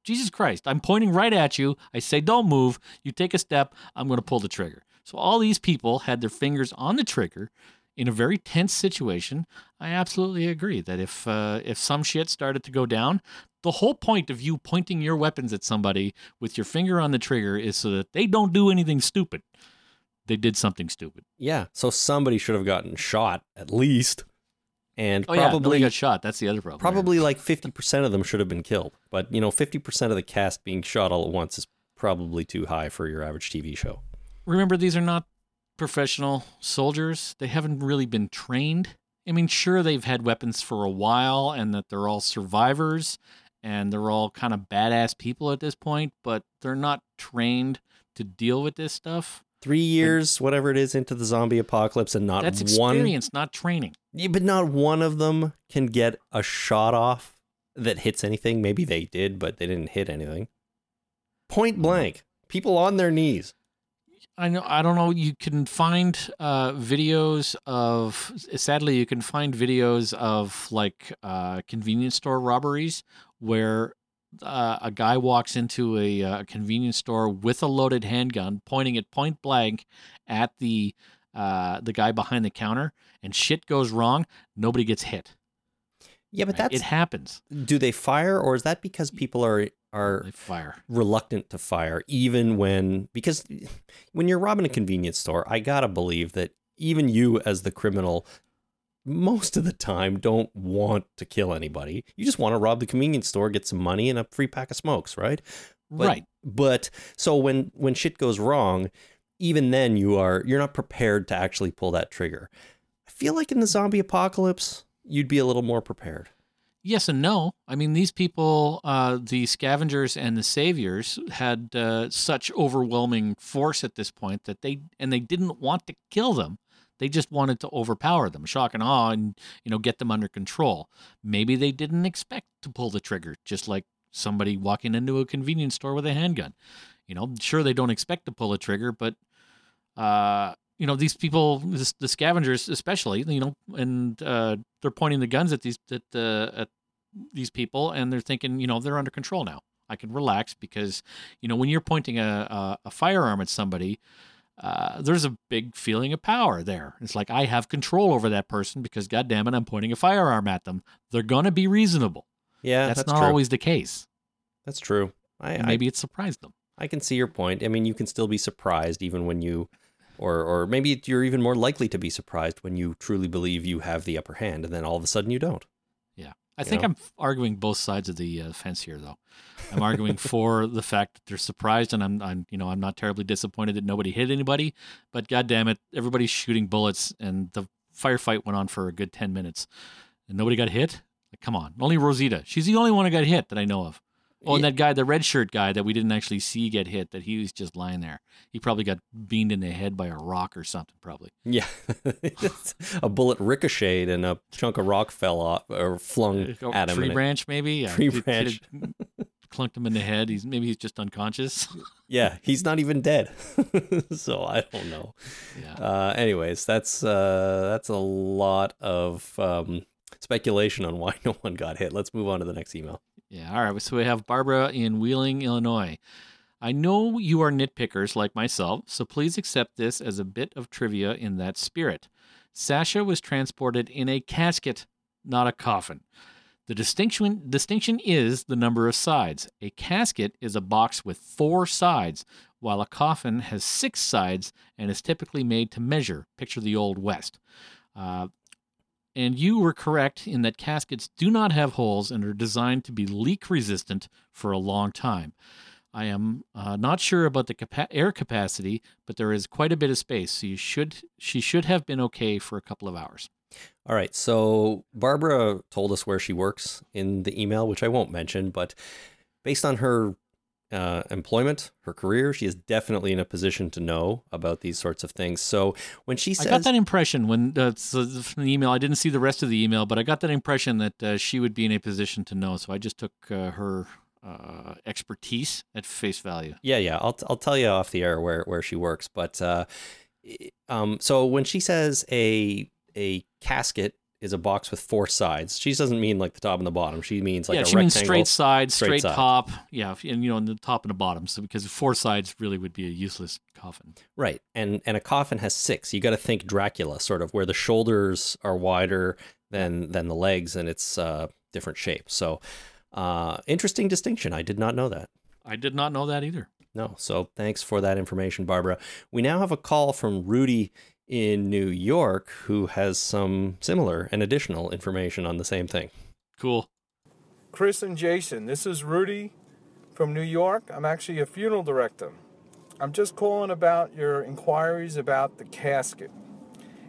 Jesus Christ, I'm pointing right at you. I say don't move. You take a step. I'm going to pull the trigger. So all these people had their fingers on the trigger in a very tense situation. I absolutely agree that if uh, if some shit started to go down, the whole point of you pointing your weapons at somebody with your finger on the trigger is so that they don't do anything stupid. They did something stupid. Yeah. So somebody should have gotten shot at least. And Oh probably nobody got shot. That's the other problem. probably like 50% of them should have been killed. But, you know, 50% of the cast being shot all at once is probably too high for your average TV show. remember these are not professional soldiers. They haven't really been trained. I mean, sure they've had weapons for a while and that they're all survivors and they're all kind of badass people at this point, but they're not trained to deal with this stuff. Three years, whatever it is, into the zombie apocalypse, and not That's one experience, not training. Yeah, but not one of them can get a shot off that hits anything. Maybe they did, but they didn't hit anything. Point blank, people on their knees. I know. I don't know. You can find uh, videos of. Sadly, you can find videos of like uh, convenience store robberies where uh, a guy walks into a, uh, convenience store with a loaded handgun, pointing it point blank at the uh, the guy behind the counter, and shit goes wrong. Nobody gets hit. Yeah, but right? that's it happens. do they fire or is that because people are are They fire. reluctant to fire even when because when you're robbing a convenience store, I gotta believe that even you as the criminal most of the time don't want to kill anybody. You just want to rob the convenience store, get some money and a free pack of smokes, right? But, right. But so when when shit goes wrong, even then you are you're not prepared to actually pull that trigger. I feel like in the zombie apocalypse, you'd be a little more prepared. Yes and no. I mean, these people, uh, the scavengers and the saviors, had uh, such overwhelming force at this point that they and they didn't want to kill them. They just wanted to overpower them, shock and awe, and you know get them under control. Maybe they didn't expect to pull the trigger, just like somebody walking into a convenience store with a handgun. You know, sure they don't expect to pull a trigger, but uh, you know these people, the, the scavengers especially, you know, and uh, they're pointing the guns at these at uh, at these people, and they're thinking, you know, they're under control now. I can relax because, you know, when you're pointing a a, a firearm at somebody, uh, there's a big feeling of power there. It's like I have control over that person because, God damn it, I'm pointing a firearm at them. They're gonna be reasonable. Yeah, that's, that's, not true. always the case. That's true. I, And I maybe it surprised them. I can see your point. I mean, you can still be surprised even when you, or or maybe you're even more likely to be surprised when you truly believe you have the upper hand, and then all of a sudden you don't. I think know? I'm arguing both sides of the uh, fence here, though. I'm arguing for the fact that they're surprised, and I'm, I'm, you know, I'm not terribly disappointed that nobody hit anybody. But God damn it, everybody's shooting bullets, and the firefight went on for a good ten minutes, and nobody got hit. Like, come on, only Rosita. She's the only one who got hit that I know of. Oh, and that guy, the red shirt guy that we didn't actually see get hit, that he was just lying there. He probably got beamed in the head by a rock or something, probably. Yeah, a bullet ricocheted and a chunk of rock fell off or flung Or at him. tree and it- branch, maybe. Yeah, Tree hit branch. it- clunked him in the head. He's maybe he's just unconscious. yeah, he's not even dead, so I don't know. yeah. Uh, anyways, that's uh, that's a lot of um, speculation on why no one got hit. Let's move on to the next email. Yeah. All right. So we have Barbara in Wheeling, Illinois. I know you are nitpickers like myself, so please accept this as a bit of trivia in that spirit. Sasha was transported in a casket, not a coffin. The distinction distinction is the number of sides. A casket is a box with four sides, while a coffin has six sides and is typically made to measure. Picture the Old West. Uh, and you were correct in that caskets do not have holes and are designed to be leak resistant for a long time. I am uh, not sure about the capa- air capacity, but there is quite a bit of space, so you should she should have been okay for a couple of hours. All right. So Barbara told us where she works in the email, which I won't mention, but based on her uh, employment, her career, she is definitely in a position to know about these sorts of things. So when she says, I got that impression when uh, so from the email. I didn't see the rest of the email, but I got that impression that uh, she would be in a position to know. So I just took uh, her uh, expertise at face value. Yeah, yeah. I'll I'll tell you off the air where where she works, but uh, um, so when she says a a casket is a box with four sides. She doesn't mean like the top and the bottom. She means like yeah, a she rectangle. means straight side, straight straight, side. top. Yeah, and you know, and the top and the bottom. So because four sides really would be a useless coffin. Right. And and a coffin has six. You got to think Dracula sort of where the shoulders are wider than than the legs and it's uh different shape. So uh interesting distinction. I did not know that. I did not know that either. No. So thanks for that information, Barbara. We now have a call from Rudy in New York who has some similar and additional information on the same thing. Cool. Chris and Jason, this is Rudy from New York. I'm actually a funeral director. I'm just calling about your inquiries about the casket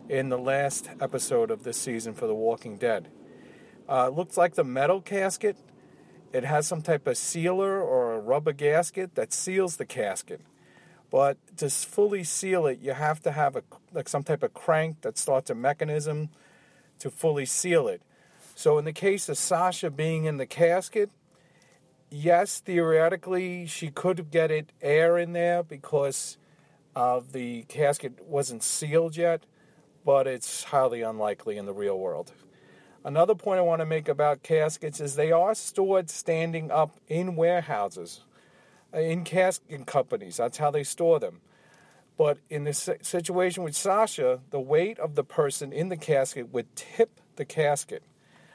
in the last episode of this season for The Walking Dead. Uh, it looks like the metal casket. It has some type of sealer or a rubber gasket that seals the casket. But to fully seal it, you have to have a like some type of crank that starts a mechanism to fully seal it. So in the case of Sasha being in the casket, yes, theoretically she could get it air in there because of the casket wasn't sealed yet, but it's highly unlikely in the real world. Another point I want to make about caskets is they are stored standing up in warehouses, uh, in casket companies. That's how they store them. But in this situation with Sasha, the weight of the person in the casket would tip the casket.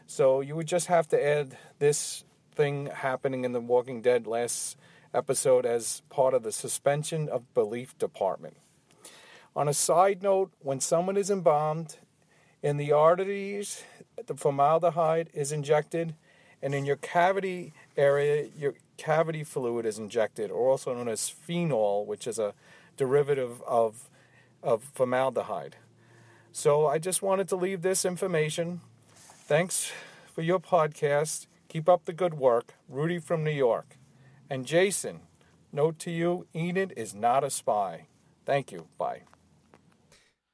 So you would just have to add this thing happening in the Walking Dead last episode as part of the suspension of belief department. On a side note, when someone is embalmed, in the arteries, the formaldehyde is injected, and in your cavity area, your cavity fluid is injected, or also known as phenol, which is a derivative of, of formaldehyde. So I just wanted to leave this information. Thanks for your podcast. Keep up the good work. Rudy from New York. And Jason, note to you Enid is not a spy. Thank you. Bye.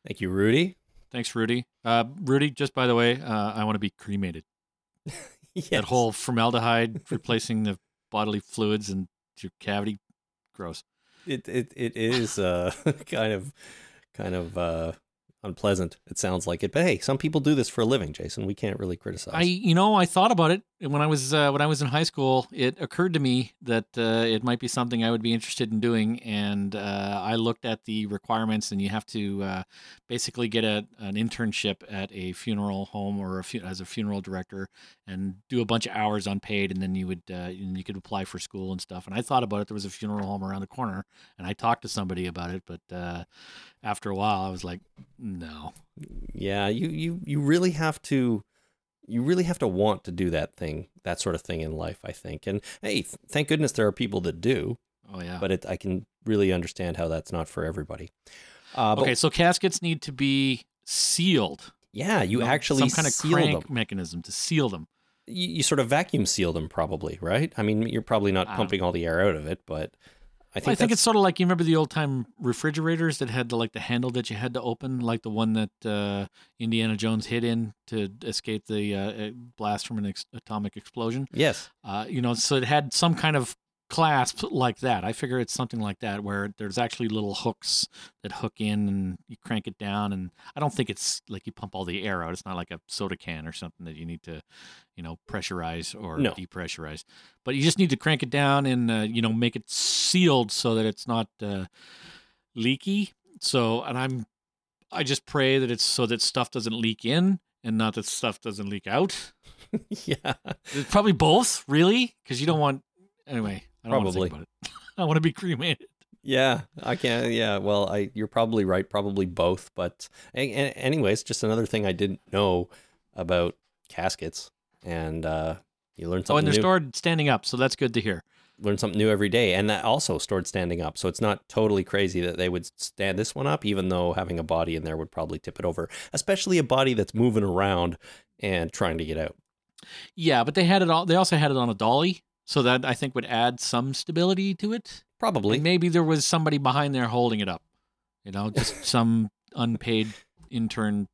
Thank you, Rudy. Thanks, Rudy. Uh, Rudy, just by the way, uh, I want to be cremated. Yes. That whole formaldehyde replacing the bodily fluids and your cavity, gross. it it it is uh kind of kind of uh unpleasant it sounds like it but hey some people do this for a living jason we can't really criticize I, you know, I thought about it when I was uh, when I was in high school. It occurred to me that uh, it might be something I would be interested in doing, and uh, I looked at the requirements, and you have to uh, basically get a, an internship at a funeral home or a fu- as a funeral director, and do a bunch of hours unpaid, and then you would uh, and you could apply for school and stuff. And I thought about it. There was a funeral home around the corner, and I talked to somebody about it, but uh, after a while, I was like, no. yeah you you you really have to you really have to want to do that thing that sort of thing in life i think and hey th- thank goodness there are people that do Oh yeah. but it i can really understand how that's not for everybody uh but okay, so caskets need to be sealed. yeah you know, actually some kind of crank them mechanism to seal them. you, you sort of vacuum seal them probably right i mean you're probably not don't pumping all the air out of it but i think, I think it's sort of like you remember the old time refrigerators that had the like the handle that you had to open, like the one that uh, Indiana Jones hid in to escape the uh, uh, blast from an ex- atomic explosion. yes Uh, you know, so it had some kind of clasp like that. I figure it's something like that where there's actually little hooks that hook in and you crank it down. And I don't think it's like you pump all the air out. It's not like a soda can or something that you need to, you know, pressurize or No. depressurize. But you just need to crank it down and uh, you know make it sealed so that it's not uh, leaky. So, and I'm, I just pray that it's so that stuff doesn't leak in and not that stuff doesn't leak out. yeah It's probably both, really, because you don't want. Anyway, I Probably. want to think about it. I want to be cremated. Yeah, I can't. Yeah, well, I you're probably right. Probably both. But anyways, just another thing I didn't know about caskets, and uh, you learn Oh, something and they're new. stored standing up, so that's good to hear. learn something new every day, and that also stored standing up. So it's not totally crazy that they would stand this one up, even though having a body in there would probably tip it over, especially a body that's moving around and trying to get out. Yeah, but they had it all. They also had it on a dolly, so that I think would add some stability to it. Probably. And maybe there was somebody behind there holding it up. You know, just some unpaid intern.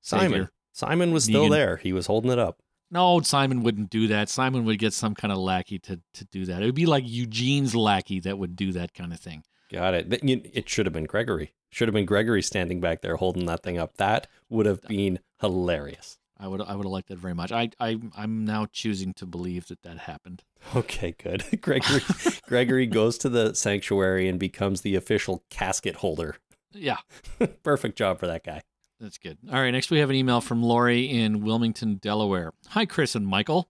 Simon. savior. Simon was still Negan. there. He was holding it up. No, Simon wouldn't do that. Simon would get some kind of lackey to, to do that. It would be like Eugene's lackey that would do that kind of thing. Got it. It should have been Gregory. Should have been Gregory standing back there holding that thing up. That would have been hilarious. I would I would have liked that very much. I I I'm now choosing to believe that that happened. Okay, good. Gregory Gregory goes to the sanctuary and becomes the official casket holder. Yeah, Perfect job for that guy. that's good. All right, next we have an email from Lori in Wilmington, Delaware. Hi, Chris and Michael.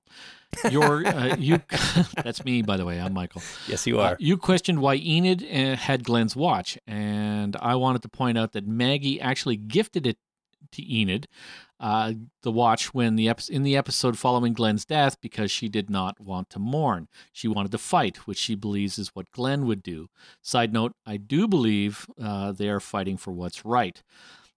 Your uh, you that's me by the way. I'm Michael. Yes, you Uh, are. you questioned why Enid uh, had Glenn's watch, and I wanted to point out that Maggie actually gifted it to Enid, uh, the watch, when the in the episode following Glenn's death, because she did not want to mourn. She wanted to fight, which she believes is what Glenn would do. Side note: I do believe uh, they are fighting for what's right.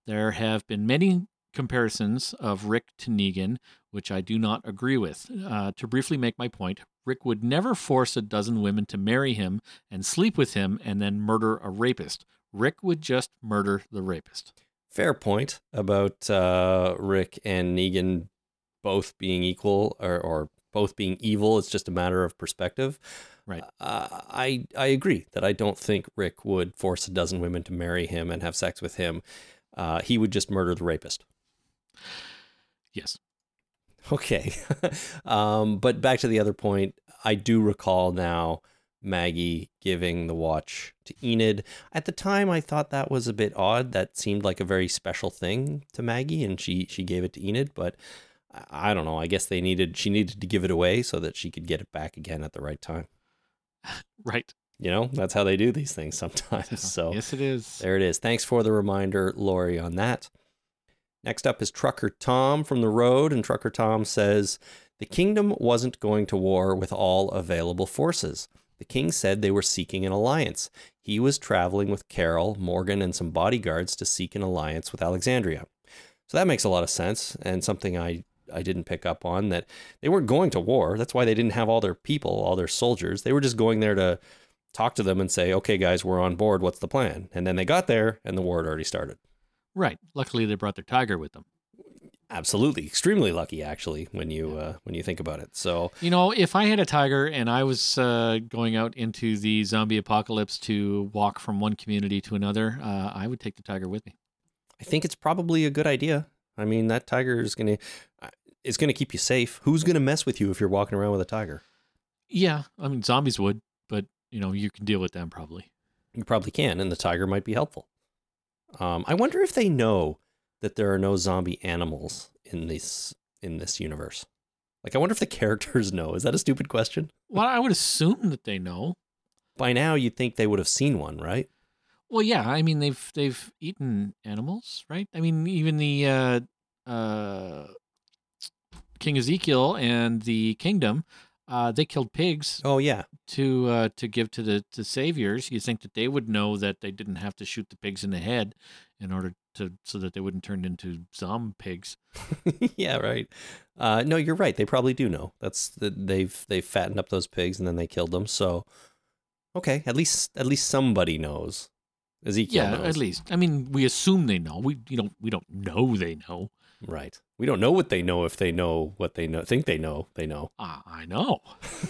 There have been many comparisons of Rick to Negan, which I do not agree with. Uh, to briefly make my point, Rick would never force a dozen women to marry him and sleep with him and then murder a rapist. Rick would just murder the rapist. Fair point about uh, Rick and Negan both being equal or, or both being evil. It's just a matter of perspective. Right. Uh, I I agree that I don't think Rick would force a dozen women to marry him and have sex with him. Uh, he would just murder the rapist. Yes. Okay. um, but back to the other point, I do recall now Maggie giving the watch to Enid. At the time, I thought that was a bit odd. That seemed like a very special thing to Maggie, and she she gave it to Enid. But I, don't know. I guess they needed she needed to give it away so that she could get it back again at the right time. Right. You know, that's how they do these things sometimes. So yes, it is. there it is. Thanks for the reminder, Lori, on that. Next up is Trucker Tom from the road, and Trucker Tom says the kingdom wasn't going to war with all available forces. The king said they were seeking an alliance. He was traveling with Carol, Morgan, and some bodyguards to seek an alliance with Alexandria. So that makes a lot of sense, and something I I didn't pick up on that they weren't going to war. That's why they didn't have all their people, all their soldiers. They were just going there to talk to them and say, "Okay, guys, we're on board. What's the plan?" And then they got there, and the war had already started. Right. Luckily, they brought their tiger with them. Absolutely, extremely lucky, actually, when you uh, when you think about it. So You know, if I had a tiger and I was uh, going out into the zombie apocalypse to walk from one community to another, uh, I would take the tiger with me. I think it's probably a good idea. I mean, that tiger is gonna uh, is gonna keep you safe. Who's gonna mess with you if you're walking around with a tiger? Yeah, I mean, zombies would, but you know, you can deal with them probably. You probably can, and the tiger might be helpful. Um, I wonder if they know that there are no zombie animals in this in this universe. Like, I wonder if the characters know. Is that a stupid question? Well, I would assume that they know. By now, you'd think they would have seen one, right? Well, yeah, I mean they've they've eaten animals, right? I mean even the uh, uh, King Ezekiel and the kingdom, uh, they killed pigs Oh yeah, to uh, to give to the to saviors. You think that they would know that they didn't have to shoot the pigs in the head in order to so that they wouldn't turn into zombie pigs. yeah, right. Uh, no, you're right. They probably do know. That's the, they've they've fattened up those pigs and then they killed them. So, okay, at least at least somebody knows. Ezekiel yeah, knows. at least. I mean, we assume they know. We you know we don't know they know. Right. We don't know what they know if they know what they know. Think they know. They know. Ah, I know.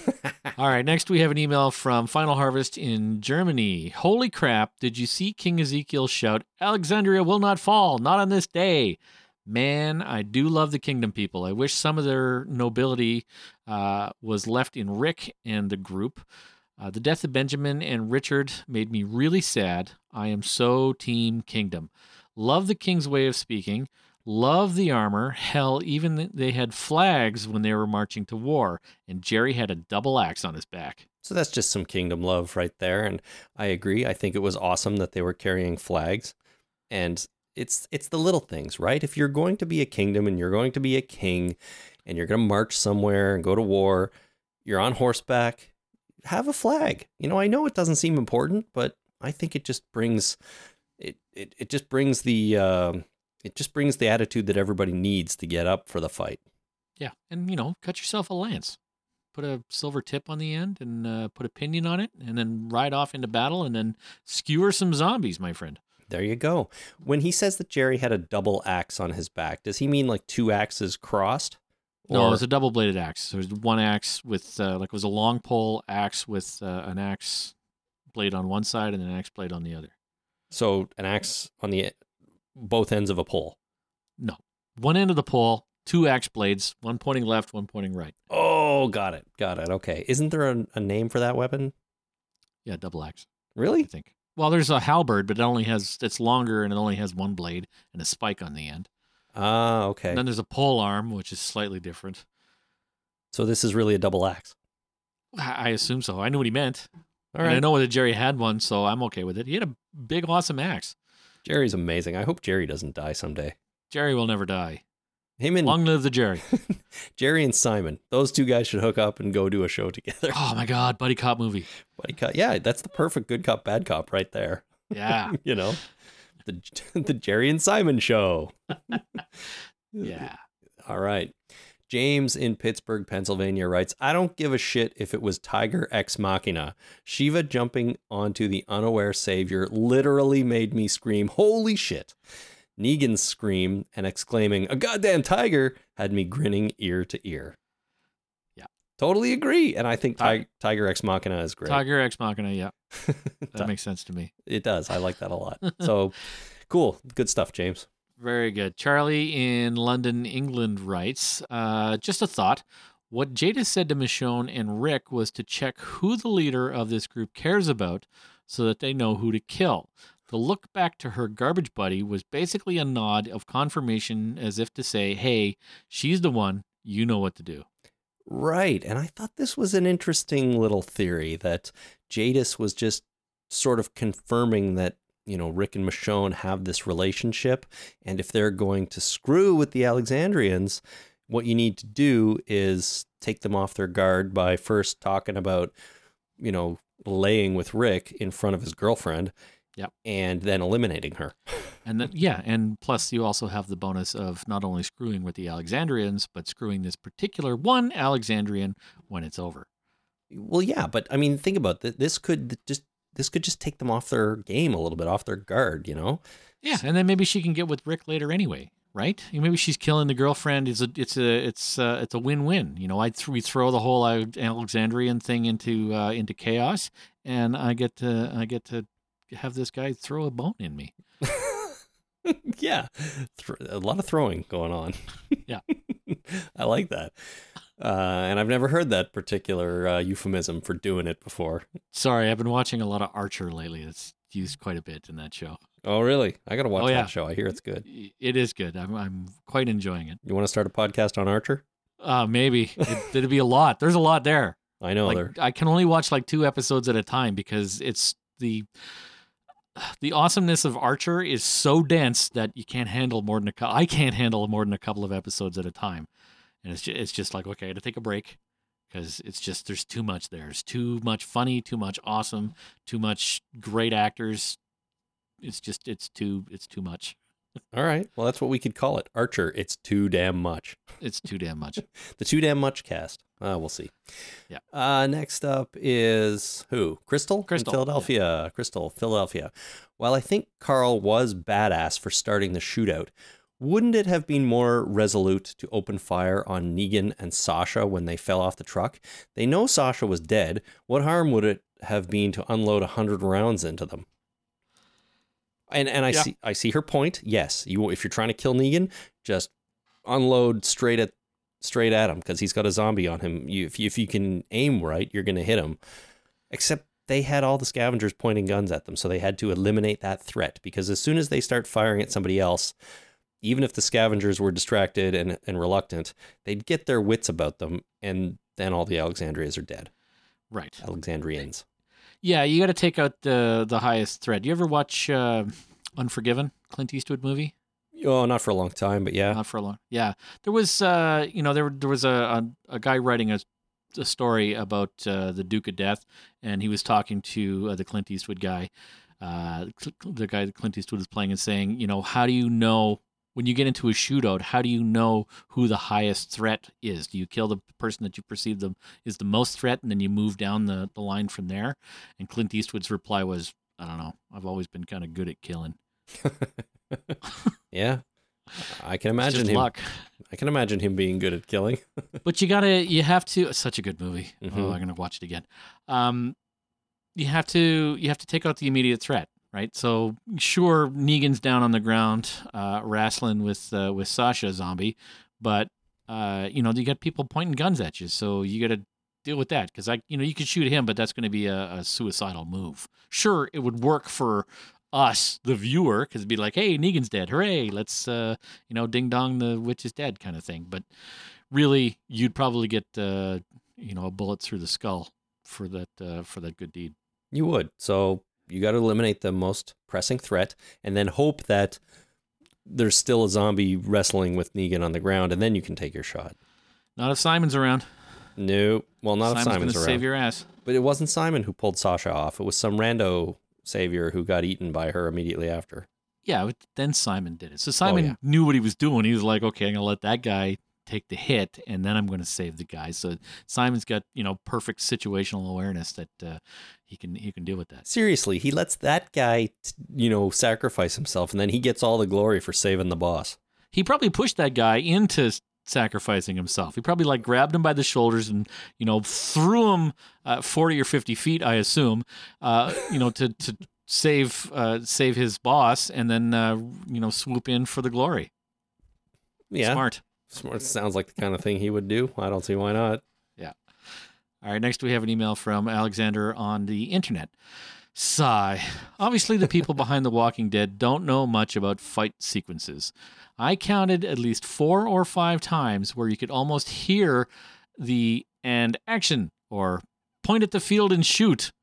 All right, next we have an email from Final Harvest in Germany. Holy crap, did you see King Ezekiel shout, Alexandria will not fall, not on this day? Man, I do love the kingdom people. I wish some of their nobility uh, was left in Rick and the group. Uh, the death of Benjamin and Richard made me really sad. I am so team kingdom. Love the king's way of speaking. Love the armor. Hell, even they had flags when they were marching to war, and Jerry had a double axe on his back. So that's just some kingdom love right there, and I agree. I think it was awesome that they were carrying flags, and it's it's the little things, right? If you're going to be a kingdom and you're going to be a king, and you're going to march somewhere and go to war, you're on horseback, have a flag. You know, I know it doesn't seem important, but I think it just brings it it, it just brings the um it just brings the attitude that everybody needs to get up for the fight. Yeah, and you know, cut yourself a lance, put a silver tip on the end, and uh, put a pinion on it, and then ride off into battle, and then skewer some zombies, my friend. There you go. When he says that Jerry had a double axe on his back, does he mean like two axes crossed? No, Or- it's a double bladed axe. So there's one axe with uh, like it was a long pole axe with uh, an axe blade on one side and an axe blade on the other. So an axe on the both ends of a pole. No, one end of the pole, two axe blades, one pointing left, one pointing right. Oh, got it. Got it. Okay. Isn't there a, a name for that weapon? Yeah, double axe. Really? I think. Well, there's a halberd, but it only has it's longer and it only has one blade and a spike on the end. Ah, okay. And then there's a pole arm, which is slightly different. So this is really a double axe. I assume so. I knew what he meant. All And I know that Jerry had one, so I'm okay with it. He had a big, awesome axe. Jerry's amazing. I hope Jerry doesn't die someday. Jerry will never die. Him and Long live the Jerry. Jerry and Simon. Those two guys should hook up and go do a show together. oh my God, buddy cop movie. Buddy cop. Yeah, that's the perfect good cop, bad cop right there. Yeah, You know, the the Jerry and Simon show. yeah. All right. James in Pittsburgh, Pennsylvania writes, I don't give a shit if it was Tiger Ex Machina. Shiva jumping onto the unaware savior literally made me scream, Holy shit. Negan's scream and exclaiming, A goddamn tiger had me grinning ear to ear. Yeah. Totally agree. And I think Ti- Ti- Tiger Ex Machina is great. Tiger Ex Machina. Yeah, that makes sense to me. it does. I like that a lot. So cool. Good stuff, James. Very good. Charlie in London, England writes uh, Just a thought. What Jada said to Michonne and Rick was to check who the leader of this group cares about so that they know who to kill. The look back to her garbage buddy was basically a nod of confirmation as if to say, hey, she's the one. You know what to do. Right. And I thought this was an interesting little theory that Jadis was just sort of confirming that, you know, Rick and Michonne have this relationship. And if they're going to screw with the Alexandrians, what you need to do is take them off their guard by first talking about, you know, laying with Rick in front of his girlfriend. Yep. And then eliminating her. And then, yeah, and plus you also have the bonus of not only screwing with the Alexandrians, but screwing this particular one Alexandrian when it's over. Well, yeah, but I mean, think about that. This could just this could just take them off their game a little bit, off their guard. You know? Yeah, and then maybe she can get with Rick later anyway, right? Maybe she's killing the girlfriend. It's a it's a it's a, it's a win win. You know, I th- we throw the whole Alexandrian thing into uh, into chaos, and I get to I get to have this guy throw a bone in me. yeah, a lot of throwing going on. Yeah. I like that. Uh, and I've never heard that particular uh, euphemism for doing it before. Sorry, I've been watching a lot of Archer lately. It's used quite a bit in that show. Oh, really? I got to watch Oh, yeah. that show. I hear it's good. It is good. I'm I'm quite enjoying it. You want to start a podcast on Archer? Uh, maybe it, it'd be a lot. There's a lot there. I know like they're I can only watch like two episodes at a time because it's the the awesomeness of Archer is so dense that you can't handle more than a I can't handle more than a couple of episodes at a time, and it's just, it's just like okay, I got to take a break because it's just there's too much there. There's too much funny, too much awesome, too much great actors. It's just it's too it's too much. all right. Well, that's what we could call it. Archer. It's too damn much. It's too damn much. The too damn much cast. Uh, we'll see. Yeah. Uh, next up is who? Crystal? Crystal, Philadelphia. Crystal, Philadelphia. While I think Carl was badass for starting the shootout, wouldn't it have been more resolute to open fire on Negan and Sasha when they fell off the truck? They know Sasha was dead. What harm would it have been to unload a hundred rounds into them? And and I Yeah. see I see her point. Yes, you if you're trying to kill Negan, just unload straight at straight at him because he's got a zombie on him. You, if you, if you can aim right, you're going to hit him. Except they had all the scavengers pointing guns at them, so they had to eliminate that threat because as soon as they start firing at somebody else, even if the scavengers were distracted and, and reluctant, they'd get their wits about them, and then all the Alexandrias are dead. Right. Alexandrians. Yeah, you got to take out the the highest threat. You ever watch uh, Unforgiven, Clint Eastwood movie? Oh, not for a long time, but yeah. Not for a long. Yeah, there was uh, you know there there was a a, a guy writing a, a story about uh, the Duke of Death, and he was talking to uh, the Clint Eastwood guy, uh, the guy that Clint Eastwood is playing, and saying, you know, how do you know when you get into a shootout? How do you know who the highest threat is? Do you kill the person that you perceive them is the most threat, and then you move down the the line from there? And Clint Eastwood's reply was, I don't know. I've always been kind of good at killing. yeah. I can imagine him. luck. I can imagine him being good at killing. but you gotta you have to it's such a good movie oh Mhm. i'm gonna watch it again um you have to you have to take out the immediate threat, right? So sure, Negan's down on the ground, uh, wrestling with uh, with Sasha Zombie, but uh, you know you got people pointing guns at you, so you got to deal with that because I, you know, you could shoot him, but that's going to be a, a suicidal move. Sure, it would work for us, the viewer, because it'd be like, hey, Negan's dead, hooray, let's, uh, you know, ding dong, the witch is dead, kind of thing. But really, you'd probably get, uh, you know, a bullet through the skull for that uh, for that good deed. You would. So you got to eliminate the most pressing threat, and then hope that there's still a zombie wrestling with Negan on the ground, and then you can take your shot. Not if Simon's around. No, well, not Simon's if Simon's around. save your ass. But it wasn't Simon who pulled Sasha off. It was some rando savior who got eaten by her immediately after. Yeah, then Simon did it. So Simon oh, yeah. knew what he was doing. He was like, okay, I'm gonna let that guy take the hit, and then I'm gonna save the guy. So Simon's got you know perfect situational awareness that uh, he can he can deal with that. Seriously, he lets that guy, you know, sacrifice himself, and then he gets all the glory for saving the boss. He probably pushed that guy into sacrificing himself. He probably like grabbed him by the shoulders and you know threw him uh, forty or fifty feet, I assume, uh, you know to to save uh, save his boss, and then uh, you know swoop in for the glory. Yeah, Smart. Smart. Sounds like the kind of thing he would do. I don't see why not. Yeah. All right, next we have an email from Alexander on the internet. Sigh. Obviously, the people behind The Walking Dead don't know much about fight sequences. I counted at least four or five times where you could almost hear the and action or point at the field and shoot.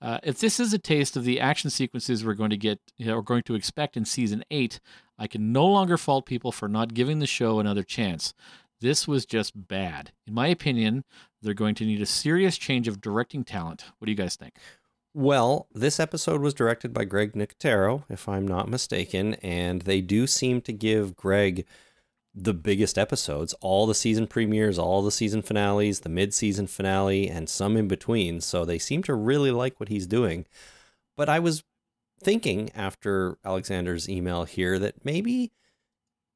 Uh, if this is a taste of the action sequences we're going to get or going to expect in season eight, I can no longer fault people for not giving the show another chance. This was just bad. In my opinion, they're going to need a serious change of directing talent. What do you guys think? Well, this episode was directed by Greg Nicotero, if I'm not mistaken, and they do seem to give Greg the biggest episodes, all the season premieres, all the season finales, the mid-season finale, and some in between. So they seem to really like what he's doing. But I was thinking after Alexander's email here that maybe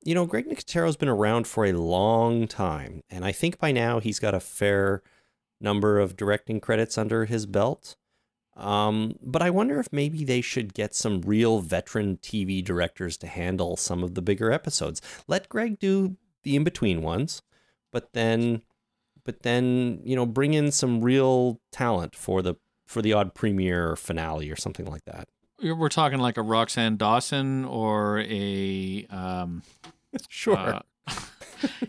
you know, Greg Nicotero's been around for a long time, and I think by now he's got a fair number of directing credits under his belt. Um, but I wonder if maybe they should get some real veteran TV directors to handle some of the bigger episodes. Let Greg do the in between ones, but then, but then you know, bring in some real talent for the for the odd premiere or finale or something like that. We're talking like a Roxann Dawson or a um, Sure. Uh,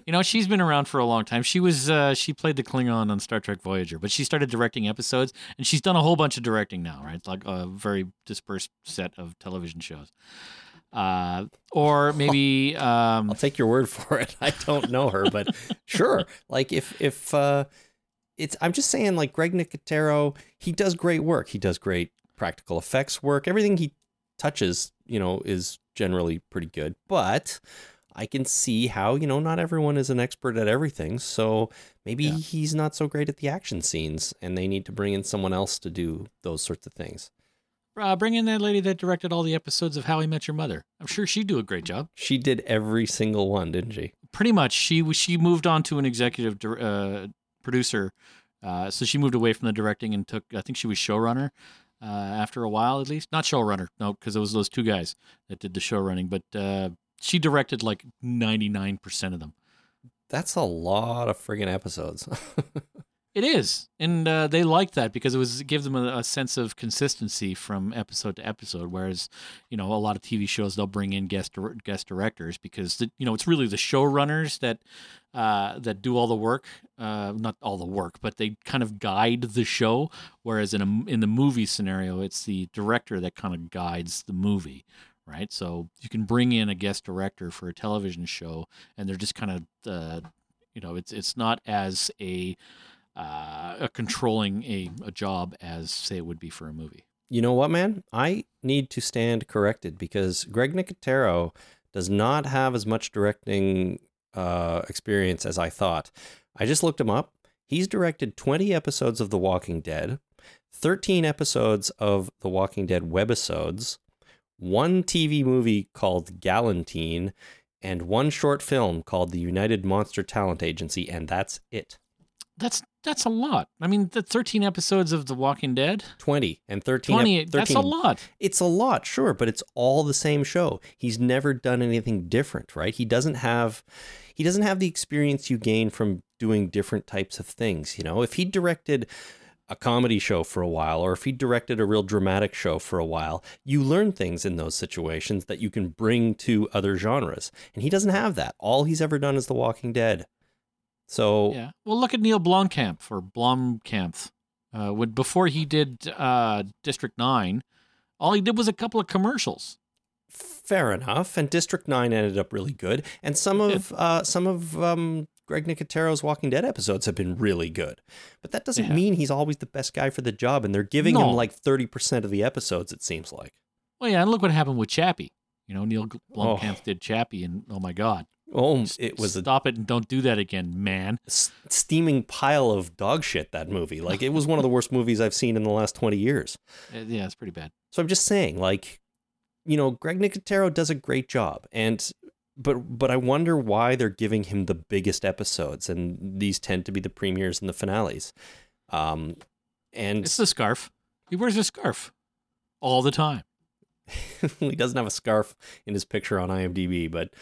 you know, she's been around for a long time. She was uh, she played the Klingon on Star Trek Voyager, but she started directing episodes, and she's done a whole bunch of directing now. Right, like a very dispersed set of television shows. Uh, or maybe um, I'll take your word for it. I don't know her, but sure. Like if if uh it's I'm just saying like Greg Nicotero, he does great work. He does great practical effects work. Everything he touches, you know, is generally pretty good. But I can see how, you know, not everyone is an expert at everything. So maybe Yeah. he's not so great at the action scenes and they need to bring in someone else to do those sorts of things. uh, bring in that lady that directed all the episodes of How I Met Your Mother. I'm sure she'd do a great job. She did every single one, didn't she? Pretty much, she was- she moved on to an executive uh, producer. Uh, so she moved away from the directing and took. I think she was showrunner uh, after a while, at least. Not showrunner, no, because it was those two guys that did the show running. But uh, she directed like 99 percent of them. That's a lot of friggin' episodes. It is, and uh, they liked that because it was it gave them a, a sense of consistency from episode to episode. Whereas, you know, a lot of TV shows they'll bring in guest guest directors because the, you know it's really the showrunners that uh, that do all the work, uh, not all the work, but they kind of guide the show. Whereas in a in the movie scenario, it's the director that kind of guides the movie. Right, so you can bring in a guest director for a television show, and they're just kind of, uh, you know, it's it's not as a uh, a controlling a, a job as say it would be for a movie. You know what, man? I need to stand corrected because Greg Nicotero does not have as much directing uh, experience as I thought. I just looked him up. He's directed 20 episodes of The Walking Dead, 13 episodes of The Walking Dead webisodes, one TV movie called Galantine, and one short film called The United Monster Talent Agency, and that's it. That's that's a lot. I mean, the 13 episodes of The Walking Dead. 20 and 13 ep- 20, that's a lot. It's a lot, sure, but it's all the same show. He's never done anything different, right? He doesn't have he doesn't have the experience you gain from doing different types of things, you know? If he directed a comedy show for a while or if he directed a real dramatic show for a while, you learn things in those situations that you can bring to other genres. And he doesn't have that. All he's ever done is The Walking Dead. So Yeah. Well, look at Neil Blomkamp or Blomkamp. Uh, when before he did uh, District Nine, all he did was a couple of commercials. Fair enough. And District Nine ended up really good, and some of uh, some of um, Greg Nicotero's Walking Dead episodes have been really good. But that doesn't Yeah. mean he's always the best guy for the job, and they're giving No. him like thirty percent of the episodes. It seems like. Well, yeah, and look what happened with Chappie. You know, Neil Blomkamp Oh. did Chappie, and oh my God, Oh, it was a stop it and don't do that again, man. steaming pile of dog shit. That movie, like it was one of the worst movies I've seen in the last twenty years. Uh, yeah, it's pretty bad. So I'm just saying, like, you know, Greg Nicotero does a great job, and but but I wonder why they're giving him the biggest episodes, and these tend to be the premieres and the finales. Um, and It's the scarf. He wears a scarf all the time. he doesn't have a scarf in his picture on IMDb, but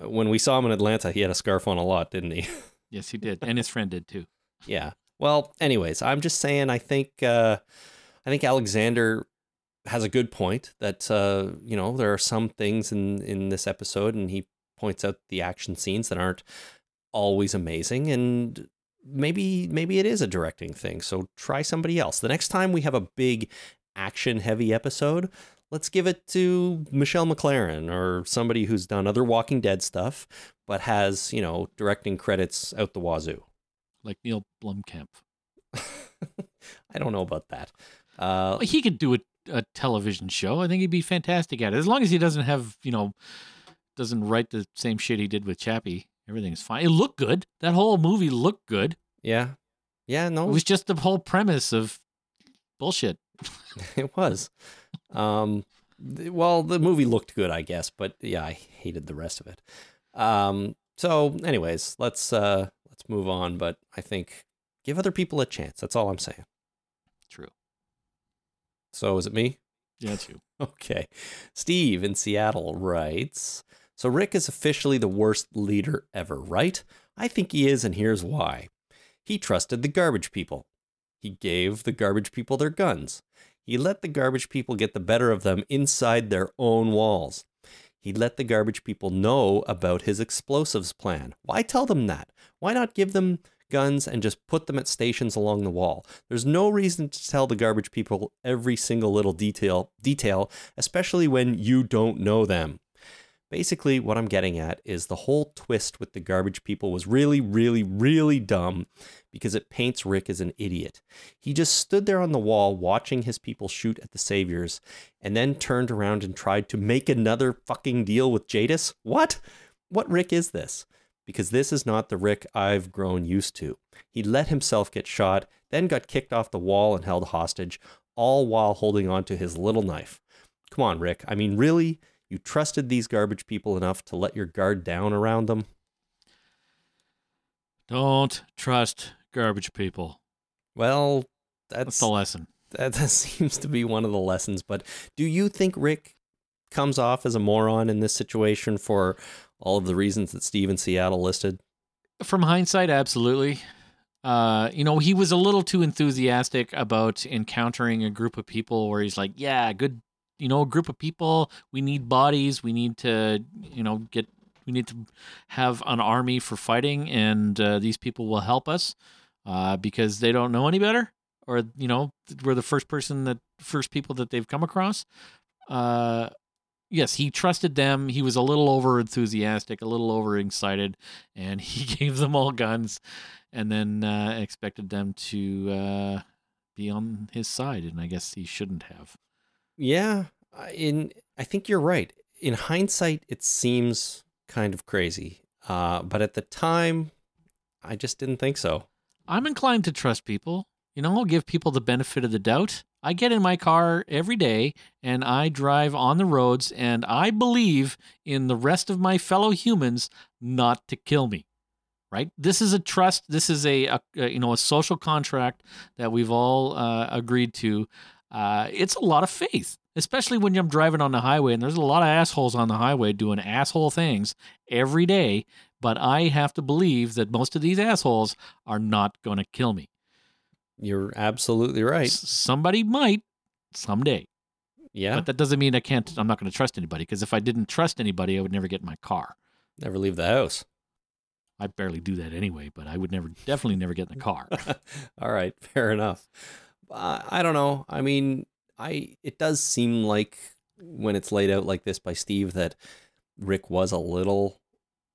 uh, when we saw him in Atlanta, he had a scarf on a lot, didn't he? Yes, he did, and his friend did too. Yeah. Well, anyways, I'm just saying. I think uh, I think Alexander has a good point that uh, you know there are some things in in this episode, and he points out the action scenes that aren't always amazing, and maybe maybe it is a directing thing. So try somebody else. The next time we have a big action heavy episode. Let's give it to Michelle MacLaren or somebody who's done other Walking Dead stuff, but has, you know, directing credits out the wazoo. Like Neil Blomkamp. I don't know about that. Uh, Well, he could do a, a television show. I think he'd be fantastic at it, as long as he doesn't have, you know, doesn't write the same shit he did with Chappie. Everything's fine. It looked good. That whole movie looked good. yeah, yeah, no, It was just the whole premise of bullshit. it was. Um, well, the movie looked good, I guess, but yeah, I hated the rest of it. Um, so, anyways, let's uh, let's move on. But I think give other people a chance. That's all I'm saying. True. So, is it me? Yeah, it's you. Okay. Steve in Seattle writes So Rick is officially the worst leader ever, right? I think he is, and here's why. He trusted the garbage people. He gave the garbage people their guns. He let the garbage people get the better of them inside their own walls. He let the garbage people know about his explosives plan. Why tell them that? Why not give them guns and just put them at stations along the wall? There's no reason to tell the garbage people every single little detail, detail, especially when you don't know them. Basically, what I'm getting at is the whole twist with the garbage people was really, really, really dumb because it paints Rick as an idiot. He just stood there on the wall watching his people shoot at the saviors and then turned around and tried to make another fucking deal with Jadis. What? What Rick is this? Because this is not the Rick I've grown used to. He let himself get shot, then got kicked off the wall and held hostage, all while holding on to his little knife. Come on, Rick. I mean, really? You trusted these garbage people enough to let your guard down around them? Don't trust garbage people. Well, That's that's the lesson. that, that seems to be one of the lessons. But do you think Rick comes off as a moron in this situation for all of the reasons that Steve in Seattle listed? From hindsight, absolutely. Uh, you know, he was a little too enthusiastic about encountering a group of people where he's like, yeah, good, you know, a group of people. We need bodies. We need to, you know, get, we need to have an army for fighting, and uh, these people will help us uh, because they don't know any better, or, you know, we're the first person that, first people that they've come across. Uh, yes, he trusted them. He was a little over enthusiastic, a little over excited, and he gave them all guns and then uh, expected them to uh, be on his side. And I guess he shouldn't have. Yeah, in I think you're right. In hindsight, it seems kind of crazy, uh, but at the time, I just didn't think so. I'm inclined to trust people. You know, I'll give people the benefit of the doubt. I get in my car every day and I drive on the roads, and I believe in the rest of my fellow humans not to kill me. right? This is a trust. This is a, a, a you know a social contract that we've all uh, agreed to. Uh, it's a lot of faith, especially when I'm driving on the highway and there's a lot of assholes on the highway doing asshole things every day. But I have to believe that most of these assholes are not going to kill me. You're absolutely right. S- somebody might someday, Yeah. but that doesn't mean I can't. I'm not going to trust anybody because if I didn't trust anybody, I would never get in my car. Never leave the house. I barely do that anyway, but I would never, definitely never get in the car. All right, fair enough. Uh, I don't know. I mean, I it does seem like when it's laid out like this by Steve that Rick was a little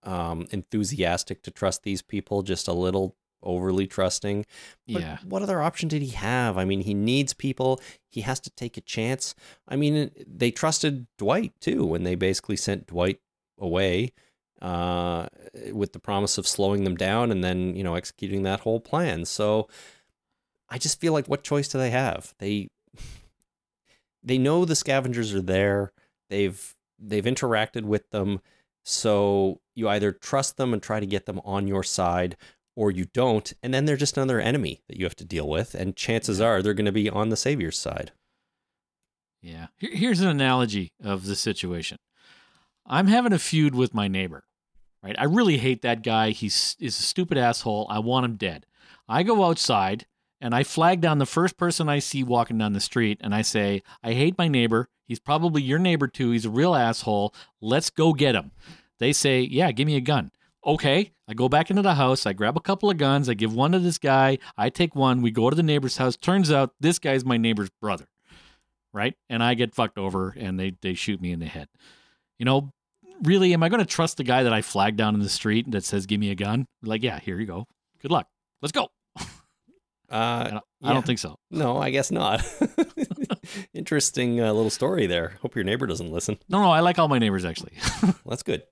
um, enthusiastic to trust these people, just a little overly trusting. But yeah. what other option did he have? I mean, he needs people. He has to take a chance. I mean, they trusted Dwight too when they basically sent Dwight away uh, with the promise of slowing them down and then, you know, executing that whole plan. So I just feel like what choice do they have? They they know the scavengers are there. They've they've interacted with them. So you either trust them and try to get them on your side or you don't, and then they're just another enemy that you have to deal with, and chances are they're going to be on the savior's side. Yeah. Here's an analogy of the situation. I'm having a feud with my neighbor, right? I really hate that guy. He's is a stupid asshole. I want him dead. I go outside and I flag down the first person I see walking down the street and I say, I hate my neighbor. He's probably your neighbor too. He's a real asshole. Let's go get him. They say, Yeah, give me a gun. Okay. I go back into the house. I grab a couple of guns. I give one to this guy. I take one. We go to the neighbor's house. Turns out this guy's my neighbor's brother right? And I get fucked over and they they shoot me in the head. You know, really, am I going to trust the guy that I flagged down in the street that says, "Give me a gun"? Like, yeah, here you go. Good luck. Let's go. Uh, I don't, I don't think so. No, I guess not. Interesting uh, little story there. Hope your neighbor doesn't listen. No, no, I like all my neighbors actually. That's good.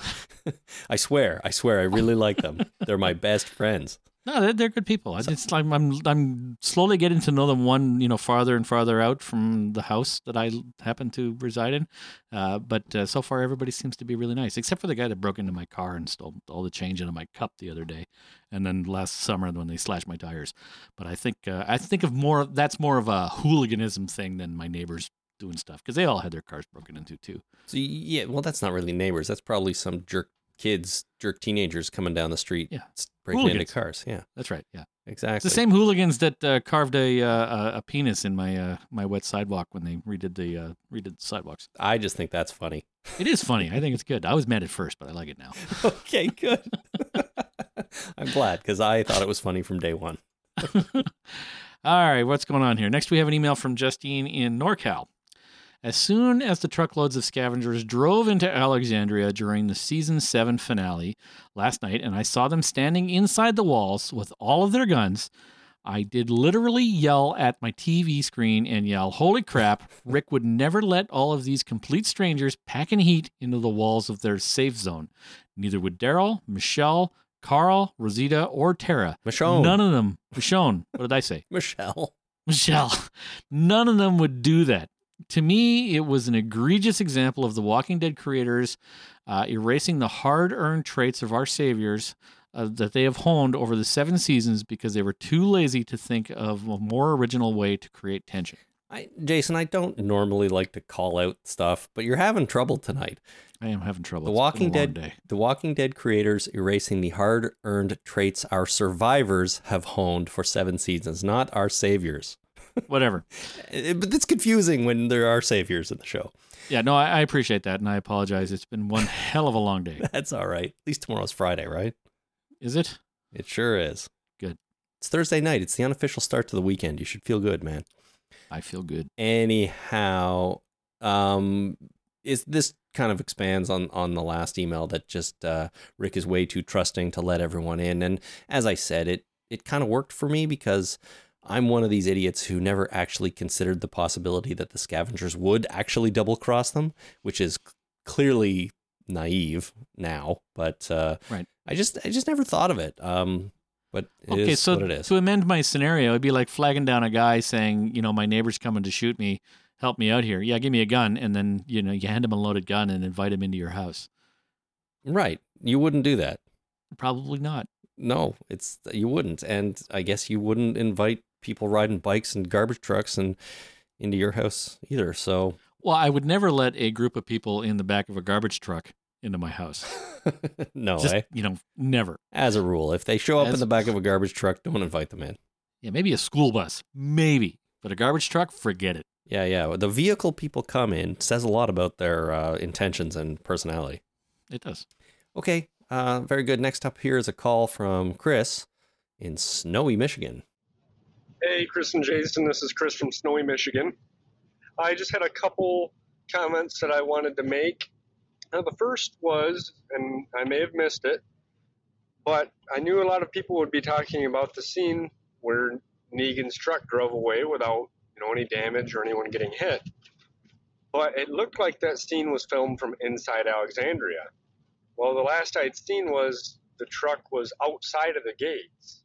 I swear, I swear, I really like them. They're my best friends. No, they're, they're good people. I just I'm, I'm I'm slowly getting to know them one you know farther and farther out from the house that I happen to reside in. Uh, but uh, so far, everybody seems to be really nice, except for the guy that broke into my car and stole all the change out of my cup the other day, and then last summer when they slashed my tires. But I think uh, I think of more that's more of a hooliganism thing than my neighbors doing stuff because they all had their cars broken into too. So yeah, well, that's not really neighbors. That's probably some jerk kids, jerk teenagers coming down the street, Yeah. Breaking into cars. Yeah, That's right. Yeah. exactly. It's the same hooligans that uh, carved a, uh, a a penis in my uh, my wet sidewalk when they redid the uh, redid the sidewalks. I just think that's funny. It is funny. I think it's good. I was mad at first, but I like it now. okay, good. I'm glad because I thought it was funny from day one. All right, what's going on here? Next, we have an email from Justine in NorCal. As soon as the truckloads of scavengers drove into Alexandria during the season seven finale last night, and I saw them standing inside the walls with all of their guns, I did literally yell at my TV screen and yell, Holy crap, Rick would never let all of these complete strangers packing heat into the walls of their safe zone. Neither would Daryl, Michelle, Carl, Rosita, or Tara. Michonne. None of them. Michonne. What did I say? Michelle. Michelle. None of them would do that. To me, it was an egregious example of the Walking Dead creators uh, erasing the hard earned traits of our saviors uh, that they have honed over the seven seasons because they were too lazy to think of a more original way to create tension. I, Jason, I don't normally like to call out stuff, but you're having trouble tonight. I am having trouble. The It's Walking been a long Dead, day. The Walking Dead creators erasing the hard-earned traits our survivors have honed for seven seasons, not our saviors. Whatever. Eh, But it's confusing when there are saviors in the show. Yeah, no, I, I appreciate that, and I apologize. It's been one hell of a long day. That's all right. At least tomorrow's Friday, right? Is it? It sure is. Good. It's Thursday night. It's the unofficial start to the weekend. You should feel good, man. I feel good. Anyhow, um, is this kind of expands on on the last email that just uh, Rick is way too trusting to let everyone in, and as I said, it it kind of worked for me because I'm one of these idiots who never actually considered the possibility that the scavengers would actually double cross them, which is clearly naive now. But uh, Right. I just I just never thought of it. Um, but it is okay, so what it is. to amend my scenario, it'd be like flagging down a guy saying, you know, my neighbor's coming to shoot me. Help me out here. Yeah, give me a gun, and then you know you hand him a loaded gun and invite him into your house. right, you wouldn't do that. Probably not. No, it's you wouldn't, and I guess you wouldn't invite people riding bikes and garbage trucks and into your house either. So Well, I would never let a group of people in the back of a garbage truck into my house. no, Just eh? you know, never. as a rule, if they show up in the back of a garbage truck, don't invite them in. Yeah, maybe a school bus, maybe, but a garbage truck, forget it. Yeah, yeah. The vehicle people come in says a lot about their uh, intentions and personality. It does. Okay, uh, very good. Next up here is a call from Chris in snowy Michigan. Hey, Chris and Jason, this is Chris from Snowy, Michigan. I just had a couple comments that I wanted to make. Now, the first was, and I may have missed it, but I knew a lot of people would be talking about the scene where Negan's truck drove away without, you know, any damage or anyone getting hit. But it looked like that scene was filmed from inside Alexandria. Well, the last I'd seen was the truck was outside of the gates.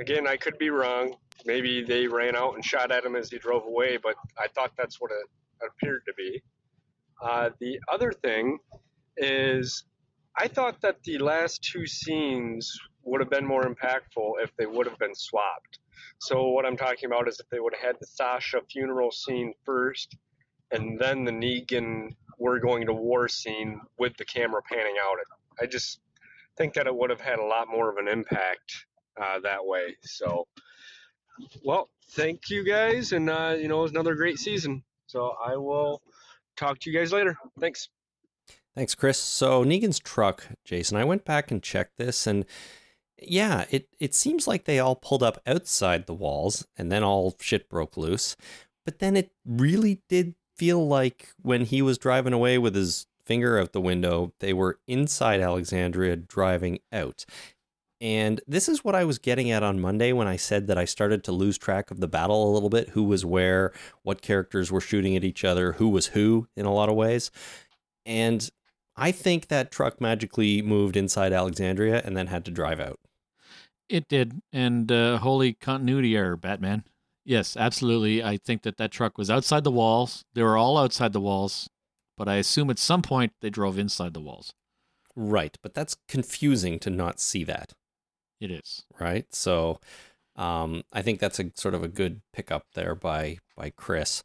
Again, I could be wrong. Maybe they ran out and shot at him as he drove away, but I thought that's what it appeared to be. Uh, the other thing is, I thought that the last two scenes would have been more impactful if they would have been swapped. So, what I'm talking about is if they would have had the Sasha funeral scene first and then the Negan we're going to war scene with the camera panning out. I just think that it would have had a lot more of an impact uh, that way. So, well, thank you guys, and uh, you know, it was another great season. So I will talk to you guys later. Thanks. Thanks, Chris. So Negan's truck, Jason, I went back and checked this and yeah, it, it seems like they all pulled up outside the walls and then all shit broke loose. But then it really did feel like when he was driving away with his finger out the window, they were inside Alexandria driving out. And this is what I was getting at on Monday when I said that I started to lose track of the battle a little bit who was where, what characters were shooting at each other, who was who in a lot of ways. And I think that truck magically moved inside Alexandria and then had to drive out. It did, and uh, holy continuity error, Batman. Yes, absolutely. I think that that truck was outside the walls. They were all outside the walls, but I assume at some point they drove inside the walls. Right, but that's confusing to not see that, It is. right? So um, I think that's a sort of a good pickup there by by Chris.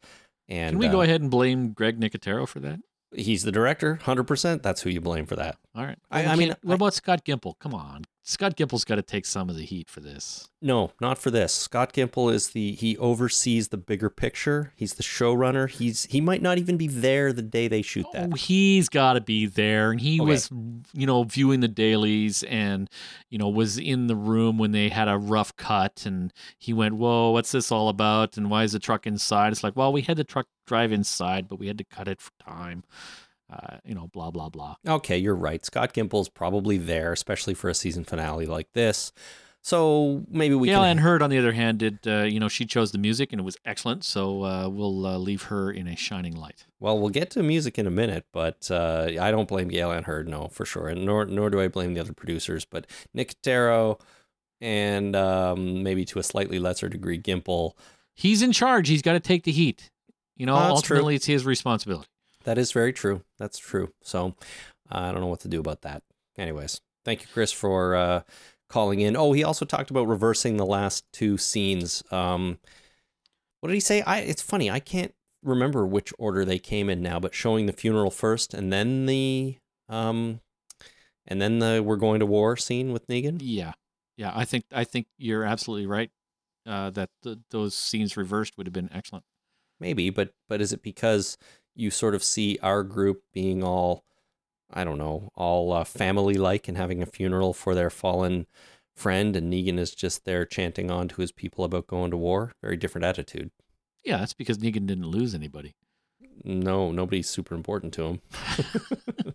And Can we go uh, ahead and blame Greg Nicotero for that? He's the director, hundred percent. That's who you blame for that. All right. I- Well, I we mean, what I- about Scott Gimple? Come on, Scott Gimple's got to take some of the heat for this. No, not for this. Scott Gimple is the he oversees the bigger picture. He's the showrunner. He's he might not even be there the day they shoot oh, that. Oh, he's got to be there, and he Okay. was, you know, viewing the dailies, and you know, was in the room when they had a rough cut, and he went, "Whoa, what's this all about? And why is the truck inside?" It's like, well, we had the truck drive inside, but we had to cut it for time. Uh, you know, blah blah blah. Okay, you're right. Scott Gimple's probably there, especially for a season finale like this. So maybe we Gale can. Anne Hurd, on the other hand, did uh, you know she chose the music and it was excellent. So uh, we'll uh, leave her in a shining light. Well, we'll get to music in a minute, but uh, I don't blame Gale Anne Hurd, no, for sure, and nor nor do I blame the other producers. But Nicotero and um, maybe to a slightly lesser degree Gimple. He's in charge. He's got to take the heat. You know, true. ultimately, it's his responsibility. That is very true. That's true. So I don't know what to do about that. Anyways, thank you, Chris, for uh, calling in. Oh, he also talked about reversing the last two scenes. Um, what did he say? I. It's funny. I can't remember which order they came in now, but showing the funeral first and then the um, and then the we're going to war scene with Negan. Yeah, yeah. I think I think you're absolutely right. Uh, that th- those scenes reversed would have been excellent. Maybe, but but is it because you sort of see our group being all, I don't know, all uh, family like and having a funeral for their fallen friend, and Negan is just there chanting on to his people about going to war? Very different attitude. Yeah, that's because Negan didn't lose anybody. No, nobody's super important to him.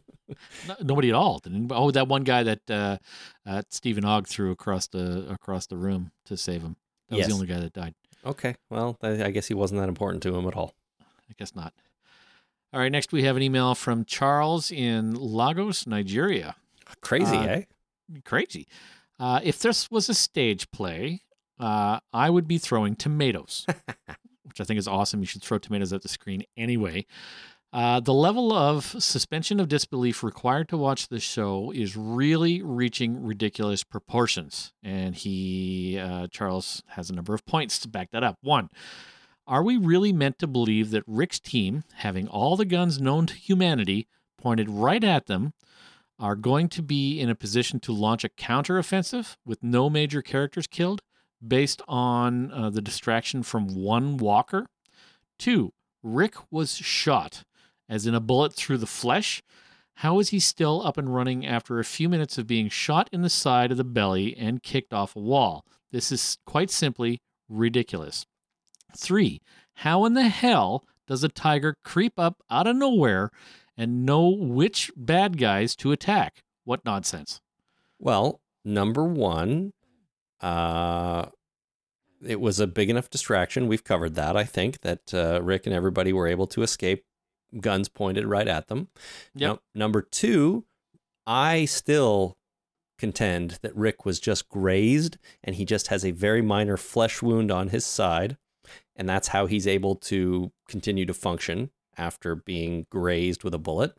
Nobody at all. Oh, that one guy that uh, uh, Steven Ogg threw across the across the room to save him. That was Yes. the only guy that died. Okay, well, I I guess he wasn't that important to him at all. I guess not. All right. Next, we have an email from Charles in Lagos, Nigeria. Crazy, Uh, eh? Crazy. Uh, if this was a stage play, uh, I would be throwing tomatoes, which I think is awesome. You should throw tomatoes at the screen anyway. Uh, the level of suspension of disbelief required to watch this show is really reaching ridiculous proportions. And he, uh, Charles, has a number of points to back that up. One, are we really meant to believe that Rick's team, having all the guns known to humanity pointed right at them, are going to be in a position to launch a counteroffensive with no major characters killed based on uh, the distraction from one walker? Two, Rick was shot, as in a bullet through the flesh. How is he still up and running after a few minutes of being shot in the side of the belly and kicked off a wall? This is quite simply ridiculous. Three, how in the hell does a tiger creep up out of nowhere and know which bad guys to attack? What nonsense. Well, number one, uh, it was a big enough distraction. We've covered that, I think, that uh, Rick and everybody were able to escape guns pointed right at them. Yep. Now, number two, I still contend that Rick was just grazed and he just has a very minor flesh wound on his side. And that's how he's able to continue to function after being grazed with a bullet.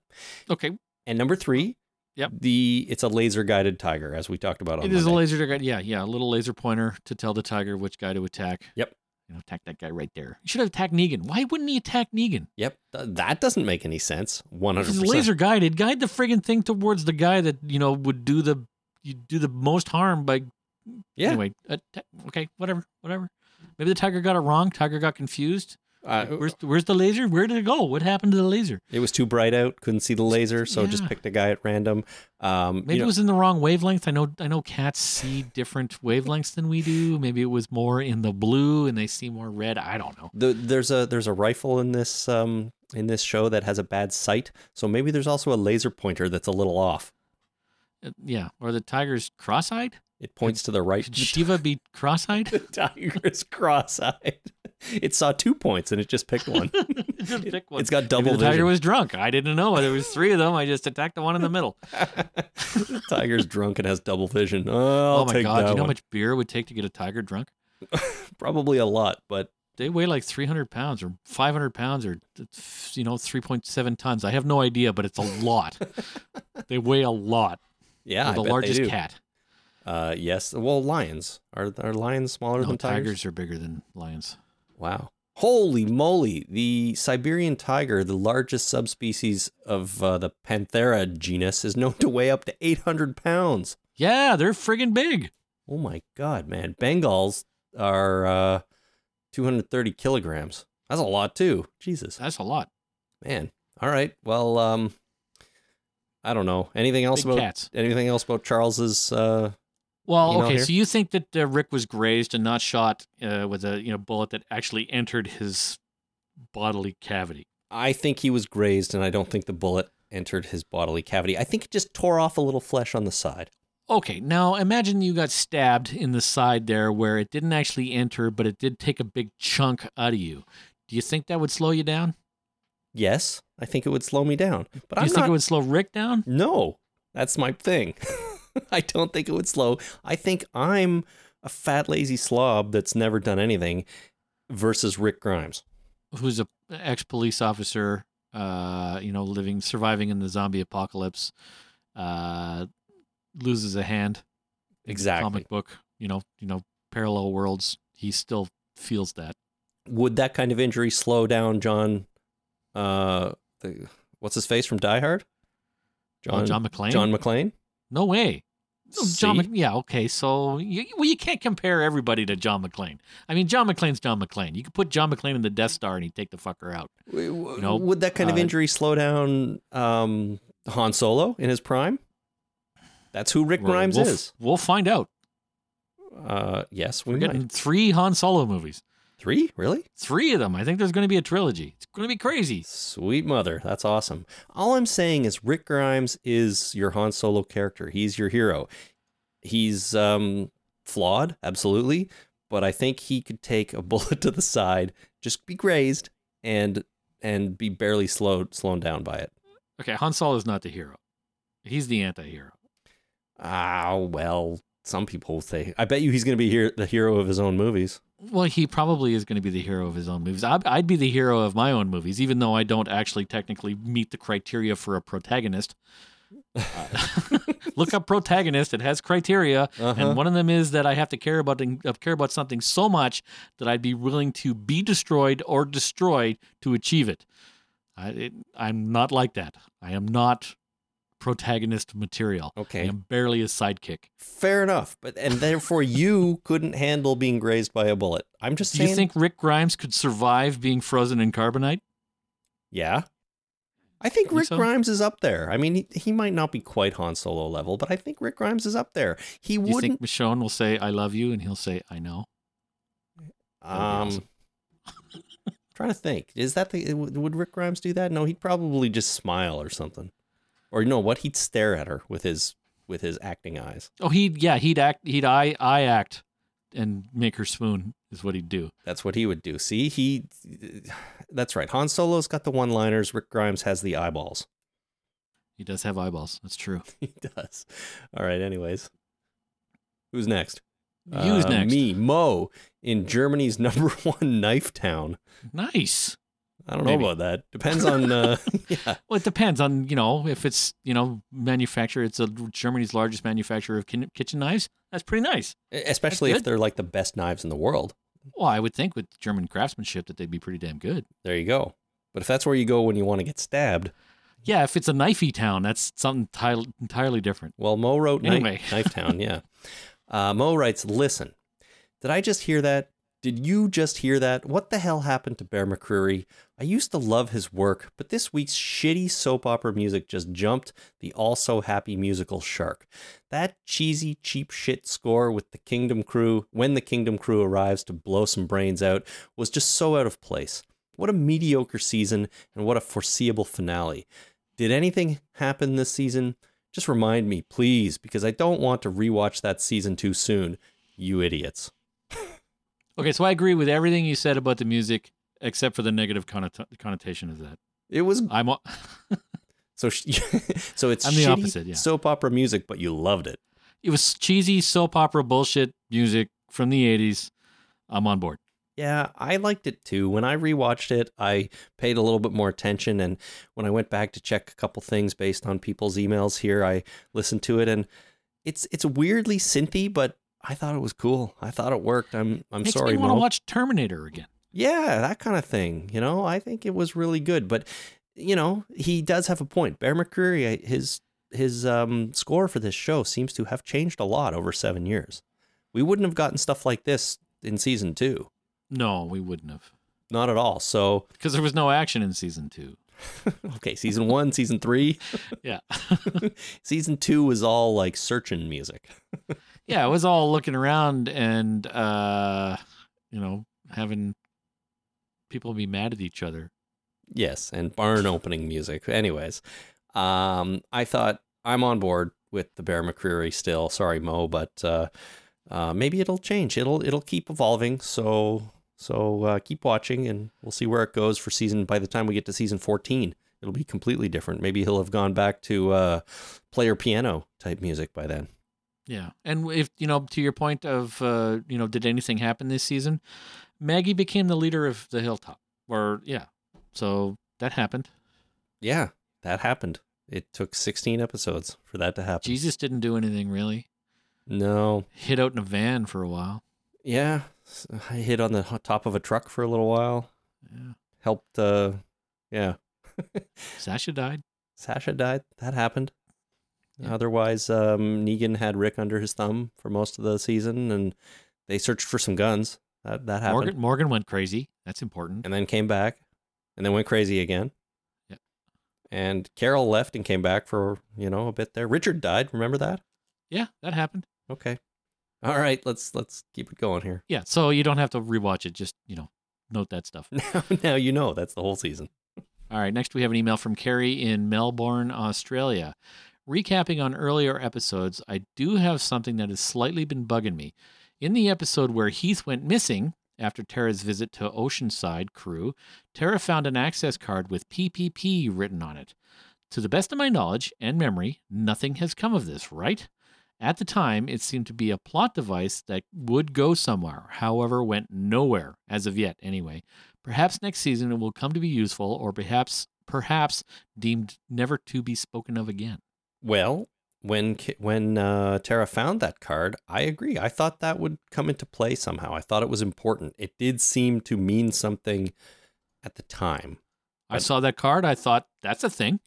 Okay, And number three, Yep. the it's a laser guided tiger, as we talked about on it is a laser guide. Yeah, yeah, a little laser pointer to tell the tiger which guy to attack. Yep. You know, attack that guy right there. You should have attacked Negan. Why wouldn't he attack Negan? Yep, th- that doesn't make any sense. One hundred it's percent. laser guided, guide the friggin' thing towards the guy that you know would do the you do the most harm by. Yeah. Anyway, uh, okay, whatever, whatever. Maybe the tiger got it wrong. Tiger got confused. Uh, Where's where's the laser? Where did it go? What happened to the laser? it was too bright out, couldn't see the laser, so just picked a guy at random. Um, Maybe you know, it was in the wrong wavelength. I know I know cats see different wavelengths than we do. Maybe it was more in the blue and they see more red. I don't know. the, there's a there's a rifle in this um, in this show that has a bad sight, so maybe there's also a laser pointer that's a little off. Uh, yeah, or the tiger's cross-eyed. It points to the right. Should Shiva be cross-eyed? The tiger's cross-eyed. It saw two points and it just picked one. Just pick one. It's got Maybe double the tiger was drunk. I didn't know. There was three of them. I just attacked the one in the middle. the tiger's drunk and has double vision. Oh, oh my god! Do you know how much beer it would take to get a tiger drunk? Probably a lot, but They weigh like 300 pounds or 500 pounds or you know 3.7 tons. I have no idea, but it's a lot. they weigh a lot. yeah, They're the largest cat. Uh, yes. Well, lions are are lions smaller No, than tigers? tigers are bigger than lions. Wow. Holy moly! The Siberian tiger, the largest subspecies of uh, the Panthera genus, is known to weigh up to 800 pounds. Yeah, they're friggin' big. Oh my god, man! Bengals are uh, 230 kilograms. That's a lot too. Jesus, That's a lot. man. All right. Well, um, I don't know anything else Big about cats. anything else about Charles's. Uh, Well, You know, okay, here- so you think that uh, Rick was grazed and not shot uh, with a you know bullet that actually entered his bodily cavity? I think he was grazed, and I don't think the bullet entered his bodily cavity. I think it just tore off a little flesh on the side. Okay, now imagine you got stabbed in the side there where it didn't actually enter, but it did take a big chunk out of you. Do you think that would slow you down? Yes, I think it would slow me down. But Do I'm you think not. it would slow Rick down? No, that's my thing. I don't think it would slow. I think I'm a fat, lazy slob that's never done anything versus Rick Grimes. Who's a ex police officer, uh, you know, living surviving in the zombie apocalypse, uh, loses a hand. Exactly. Comic book, you know, you know, parallel worlds. He still feels that. Would that kind of injury slow down John? Uh, the, what's his face from Die Hard? Oh, John McClane? John McClane. No way. No, John Mc, yeah, okay. So you, well, you can't compare everybody to John McClane. I mean, John McClane's John McClane. You could put John McClane in the Death Star and he'd take the fucker out. W- know, would that kind of uh, injury slow down um, Han Solo in his prime? That's who Rick Grimes we'll, is. We'll find out. Uh, yes, we We're might. getting three Han Solo movies. Three, really? Three of them. I think there's going to be a trilogy. It's going to be crazy. Sweet mother, that's awesome. All I'm saying is Rick Grimes is your Han Solo character. He's your hero. He's um, flawed, absolutely, but I think he could take a bullet to the side, just be grazed, and and be barely slowed slowed down by it. Okay, Han Solo is not the hero. He's the anti-hero. Ah, well, some people say. I bet you he's going to be here, the hero of his own movies. Well, he probably is going to be the hero of his own movies. I'd, I'd be the hero of my own movies, even though I don't actually technically meet the criteria for a protagonist. Uh, look up protagonist; it has criteria, Uh-huh. and one of them is that I have to care about care about something so much that I'd be willing to be destroyed or destroyed to achieve it. I, it, I'm not like that. I am not protagonist material. Okay. am barely a sidekick. Fair enough. But and therefore you couldn't handle being grazed by a bullet. I'm just Do saying you think Rick Grimes could survive being frozen in carbonite? Yeah. I think Think Rick so? Grimes is up there. I mean, he, he might not be quite Han Solo level, but I think Rick Grimes is up there. He Do you think Michonne will say "I love you" and he'll say "I know"? Um trying to think. Is that the would would Rick Grimes do that? No, he'd probably just smile or something. Or no, what he'd stare at her with his with his acting eyes. Oh, he'd yeah, he'd act, he'd eye eye act, and make her swoon is what he'd do. That's what he would do. See, he That's right. Han Solo's got the one-liners, Rick Grimes has the eyeballs. He does have eyeballs. That's true. He does. All right, anyways. Who's next? Who's Uh, next? Me, Mo, in Germany's number one knife town. Nice. I don't know about that. Depends on. Uh, yeah, Well, it depends on you know if it's you know manufacturer. It's a, Germany's largest manufacturer of kitchen knives. That's pretty nice. especially if they're like the best knives in the world. Well, I would think with German craftsmanship that they'd be pretty damn good. There you go. But if that's where you go when you want to get stabbed, Yeah, if it's a knifey town, that's something ti- entirely different. well, Mo wrote Knife- Knife Town. Yeah. Uh, Mo writes, "Listen, did I just hear that? Did you just hear that? What the hell happened to Bear McCreary? I used to love his work, but this week's shitty soap opera music just jumped the also happy musical shark. That cheesy, cheap shit score with the Kingdom Crew, when the Kingdom Crew arrives to blow some brains out, was just so out of place. What a mediocre season, and what a foreseeable finale. Did anything happen this season? Just remind me, please, because I don't want to rewatch that season too soon. You idiots. Okay, so I agree with everything you said about the music, except for the negative connota- connotation of that. It was I'm a- so. sh- so it's I'm the opposite, yeah. soap opera music, but you loved it. it was cheesy soap opera bullshit music from the 80s. I'm on board. Yeah, I liked it too. When I rewatched it, I paid a little bit more attention, and when I went back to check a couple things based on people's emails here, I listened to it, and it's it's weirdly synthy, but I thought it was cool. I thought it worked. I'm I'm Makes sorry, me want to watch Terminator again. Yeah, that kind of thing. You know, I think it was really good. But you know, he does have a point. Bear McCreary, his his um, score for this show seems to have changed a lot over seven years. We wouldn't have gotten stuff like this in season two, No, we wouldn't have. not at all. So, Because there was no action in season two. okay, season one, season three, Yeah. season two was all like searching music. yeah, it was all looking around and, uh, you know, having people be mad at each other. Yes, and barn opening music. Anyways, um, I thought I'm on board with the Bear McCreary still. Sorry, Mo, but uh, uh, maybe it'll change. It'll it'll keep evolving. So so uh, keep watching, and we'll see where it goes for season. By the time we get to season 14, it'll be completely different. Maybe he'll have gone back to uh, player piano type music by then. Yeah. And if, you know, to your point of, uh, you know, did anything happen this season? Maggie became the leader of the Hilltop. Or, yeah. So that happened. Yeah, that happened. It took 16 episodes for that to happen. Jesus didn't do anything really. No. Hid out in a van for a while. Yeah, I hid on the top of a truck for a little while. Yeah. helped uh yeah Sasha died. sasha died that happened Yeah. otherwise um negan had rick under his thumb for most of the season and they searched for some guns that that happened Morgan Morgan went crazy. That's important. and then came back and then went crazy again Yeah. and carol left and came back for you know a bit there richard died remember that Yeah, that happened. okay all right let's let's keep it going here Yeah, so you don't have to rewatch it. Just, you know, note that stuff. now now you know that's the whole season All right, next we have an email from Carrie in Melbourne, Australia. Recapping on earlier episodes, I do have something that has slightly been bugging me. In the episode where Heath went missing after Tara's visit to Oceanside crew, Tara found an access card with PPP written on it. To the best of my knowledge and memory, nothing has come of this, right? At the time, it seemed to be a plot device that would go somewhere, however, went nowhere, as of yet, anyway. Perhaps next season it will come to be useful, or perhaps perhaps deemed never to be spoken of again. Well, when when uh, Tara found that card, I agree. I thought that would come into play somehow. I thought it was important. It did seem to mean something at the time. I saw that card, I thought, that's a thing.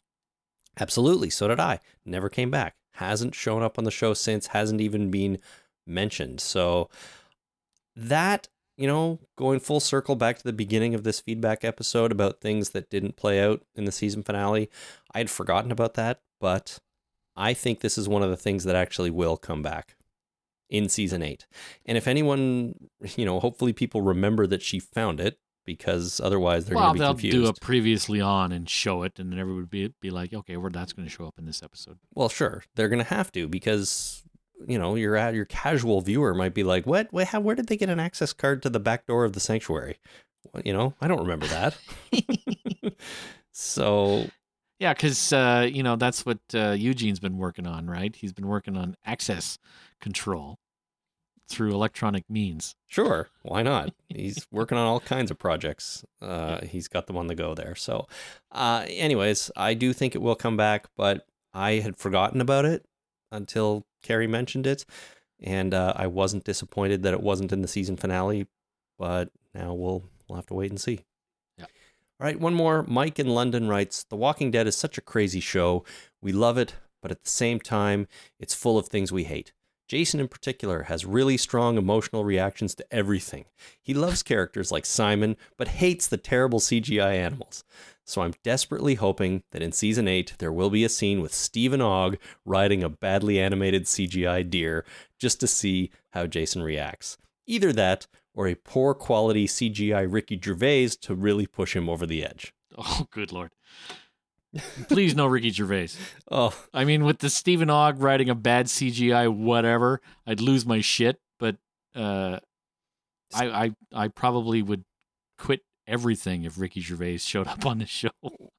Absolutely. So did I. Never came back. Hasn't shown up on the show since, hasn't even been mentioned. So that, you know, going full circle back to the beginning of this feedback episode about things that didn't play out in the season finale, I had forgotten about that, but I think this is one of the things that actually will come back in season 8. And if anyone, you know, hopefully people remember that she found it because otherwise they're well, going to be they'll confused. do a previously on and show it, and then everyone would be, be like, okay, where that's going to show up in this episode. Well, sure, they're going to have to because you know your your casual viewer might be like, "What? Wait, how, where did they get an access card to the back door of the sanctuary?" Well, you know, I don't remember that. so Yeah, because uh, you know that's what uh, Eugene's been working on, right? He's been working on access control through electronic means. sure, why not? He's working on all kinds of projects. Uh, he's got them on the go there. So, uh, anyways, I do think it will come back, but I had forgotten about it until Carrie mentioned it, and uh, I wasn't disappointed that it wasn't in the season finale. But now we'll we'll have to wait and see. Yeah. All right, one more. Mike in London writes The Walking Dead is such a crazy show. We love it, but at the same time, it's full of things we hate. Jason, in particular, has really strong emotional reactions to everything. He loves characters like Simon, but hates the terrible CGI animals. So I'm desperately hoping that in season 8 there will be a scene with Steven Ogg riding a badly animated CGI deer just to see how Jason reacts. Either that or a poor quality CGI Ricky Gervais to really push him over the edge. Oh, good lord! Please, no Ricky Gervais. Oh, I mean, with the Steven Ogg writing a bad CGI, whatever, I'd lose my shit. But uh, I, I, I probably would quit everything if Ricky Gervais showed up on the show.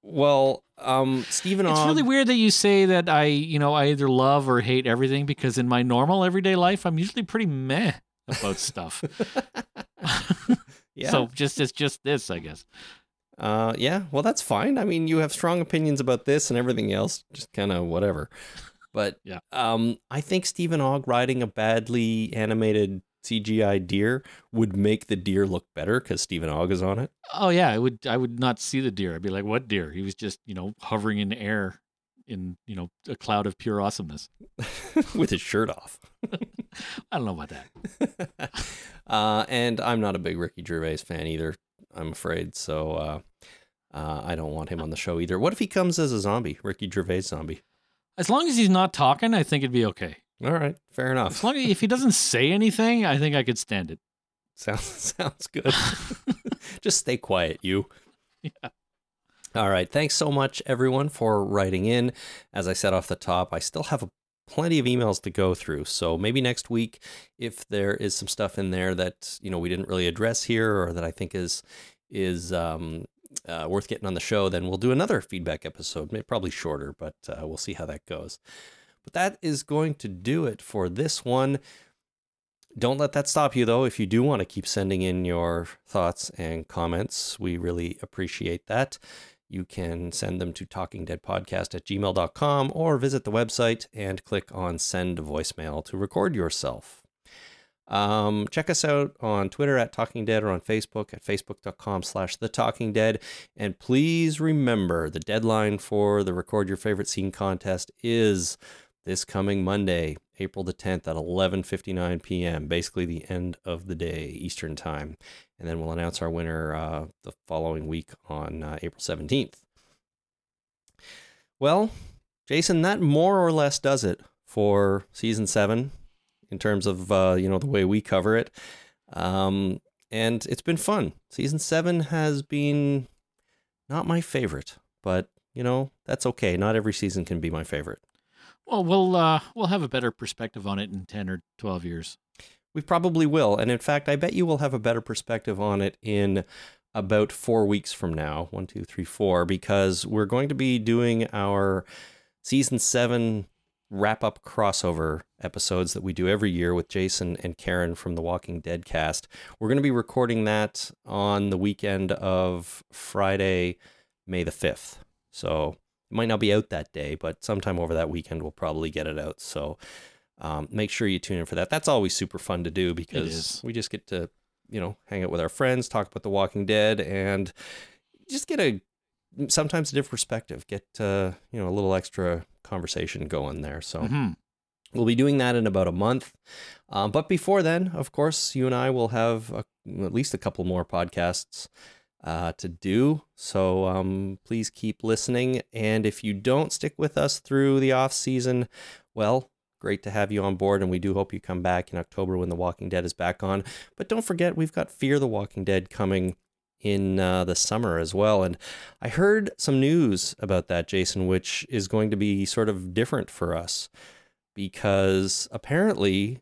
well, um, Stephen It's Ogg. really weird that you say that I, you know, I either love or hate everything because in my normal everyday life, I'm usually pretty meh about stuff. yeah. So just it's just this, I guess. Uh, yeah, well, that's fine. I mean, you have strong opinions about this and everything else, just kind of whatever. But Yeah. um, I think Steven Ogg riding a badly animated CGI deer would make the deer look better because Steven Ogg is on it. Oh yeah, I would I would not see the deer. I'd be like, what deer? He was just you know hovering in the air in you know a cloud of pure awesomeness. with his shirt off. I don't know about that. uh, and I'm not a big Ricky Gervais fan either, I'm afraid. So uh, uh, I don't want him on the show either. What if he comes as a zombie, Ricky Gervais zombie? As long as he's not talking, I think it'd be okay. All right, fair enough. As long as if he doesn't say anything, I think I could stand it. Sounds sounds good. Just stay quiet, you. Yeah. All right. Thanks so much, everyone, for writing in. As I said off the top, I still have a, plenty of emails to go through. So maybe next week, if there is some stuff in there that you know we didn't really address here, or that I think is is um, uh, worth getting on the show, then we'll do another feedback episode. Maybe probably shorter, but uh, we'll see how that goes. But that is going to do it for this one. Don't let that stop you, though. If you do want to keep sending in your thoughts and comments, we really appreciate that. You can send them to talkingdeadpodcast at gmail.com or visit the website and click on send voicemail to record yourself. Um, check us out on Twitter at Talking Dead or on Facebook at facebook.com slash The Talking Dead. And please remember the deadline for the Record Your Favorite Scene contest is this coming Monday, April the 10th at 11:59 p.m. Basically the end of the day Eastern time, and then we'll announce our winner uh, the following week on uh, April 17th. Well, Jason, that more or less does it for season seven in terms of uh, you know the way we cover it, um, and it's been fun. Season seven has been not my favorite, but you know that's okay. Not every season can be my favorite. Well, we'll uh, we'll have a better perspective on it in ten or twelve years. We probably will. And in fact, I bet you will have a better perspective on it in about four weeks from now. One, two, three, four, because we're going to be doing our season seven wrap up crossover episodes that we do every year with Jason and Karen from the Walking Dead cast. We're going to be recording that on the weekend of Friday, May the 5th. So it might not be out that day, but sometime over that weekend we'll probably get it out. So um, make sure you tune in for that. That's always super fun to do because we just get to, you know, hang out with our friends, talk about The Walking Dead, and just get a sometimes a different perspective, get uh, you know a little extra conversation going there. So Mhm. we'll be doing that in about a month. Um, but before then, of course, you and I will have a, at least a couple more podcasts uh, to do. So um, please keep listening. And if you don't stick with us through the off season, well, great to have you on board. And we do hope you come back in October when The Walking Dead is back on. But don't forget, we've got Fear the Walking Dead coming in uh, the summer as well. And I heard some news about that, Jason, which is going to be sort of different for us because apparently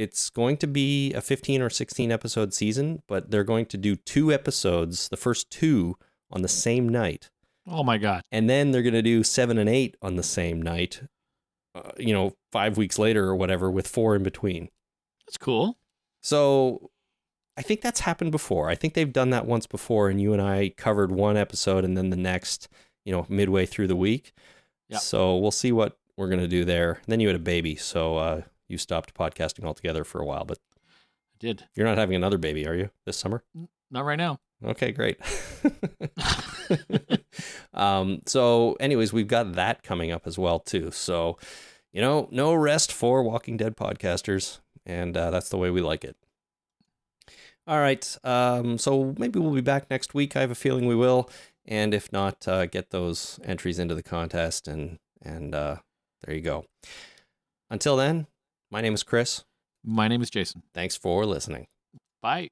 it's going to be a 15 or 16 episode season, but they're going to do two episodes, the first two on the same night. Oh my god. And then they're going to do seven and eight on the same night, uh, you know, five weeks later or whatever, with four in between. That's cool. So I think that's happened before. I think they've done that once before, and you and I covered one episode and then the next, you know, midway through the week. Yep. So we'll see what we're going to do there. then you had a baby, so uh, you stopped podcasting altogether for a while, but I did. you're not having another baby, are you, this summer? Not right now. Okay, great. um, so, anyways, we've got that coming up as well too. So, you know, no rest for Walking Dead podcasters, and uh, that's the way we like it. All right. Um, so maybe we'll be back next week. I have a feeling we will, and if not, uh, get those entries into the contest, and and uh, there you go. Until then, my name is Chris. My name is Jason. Thanks for listening. Bye.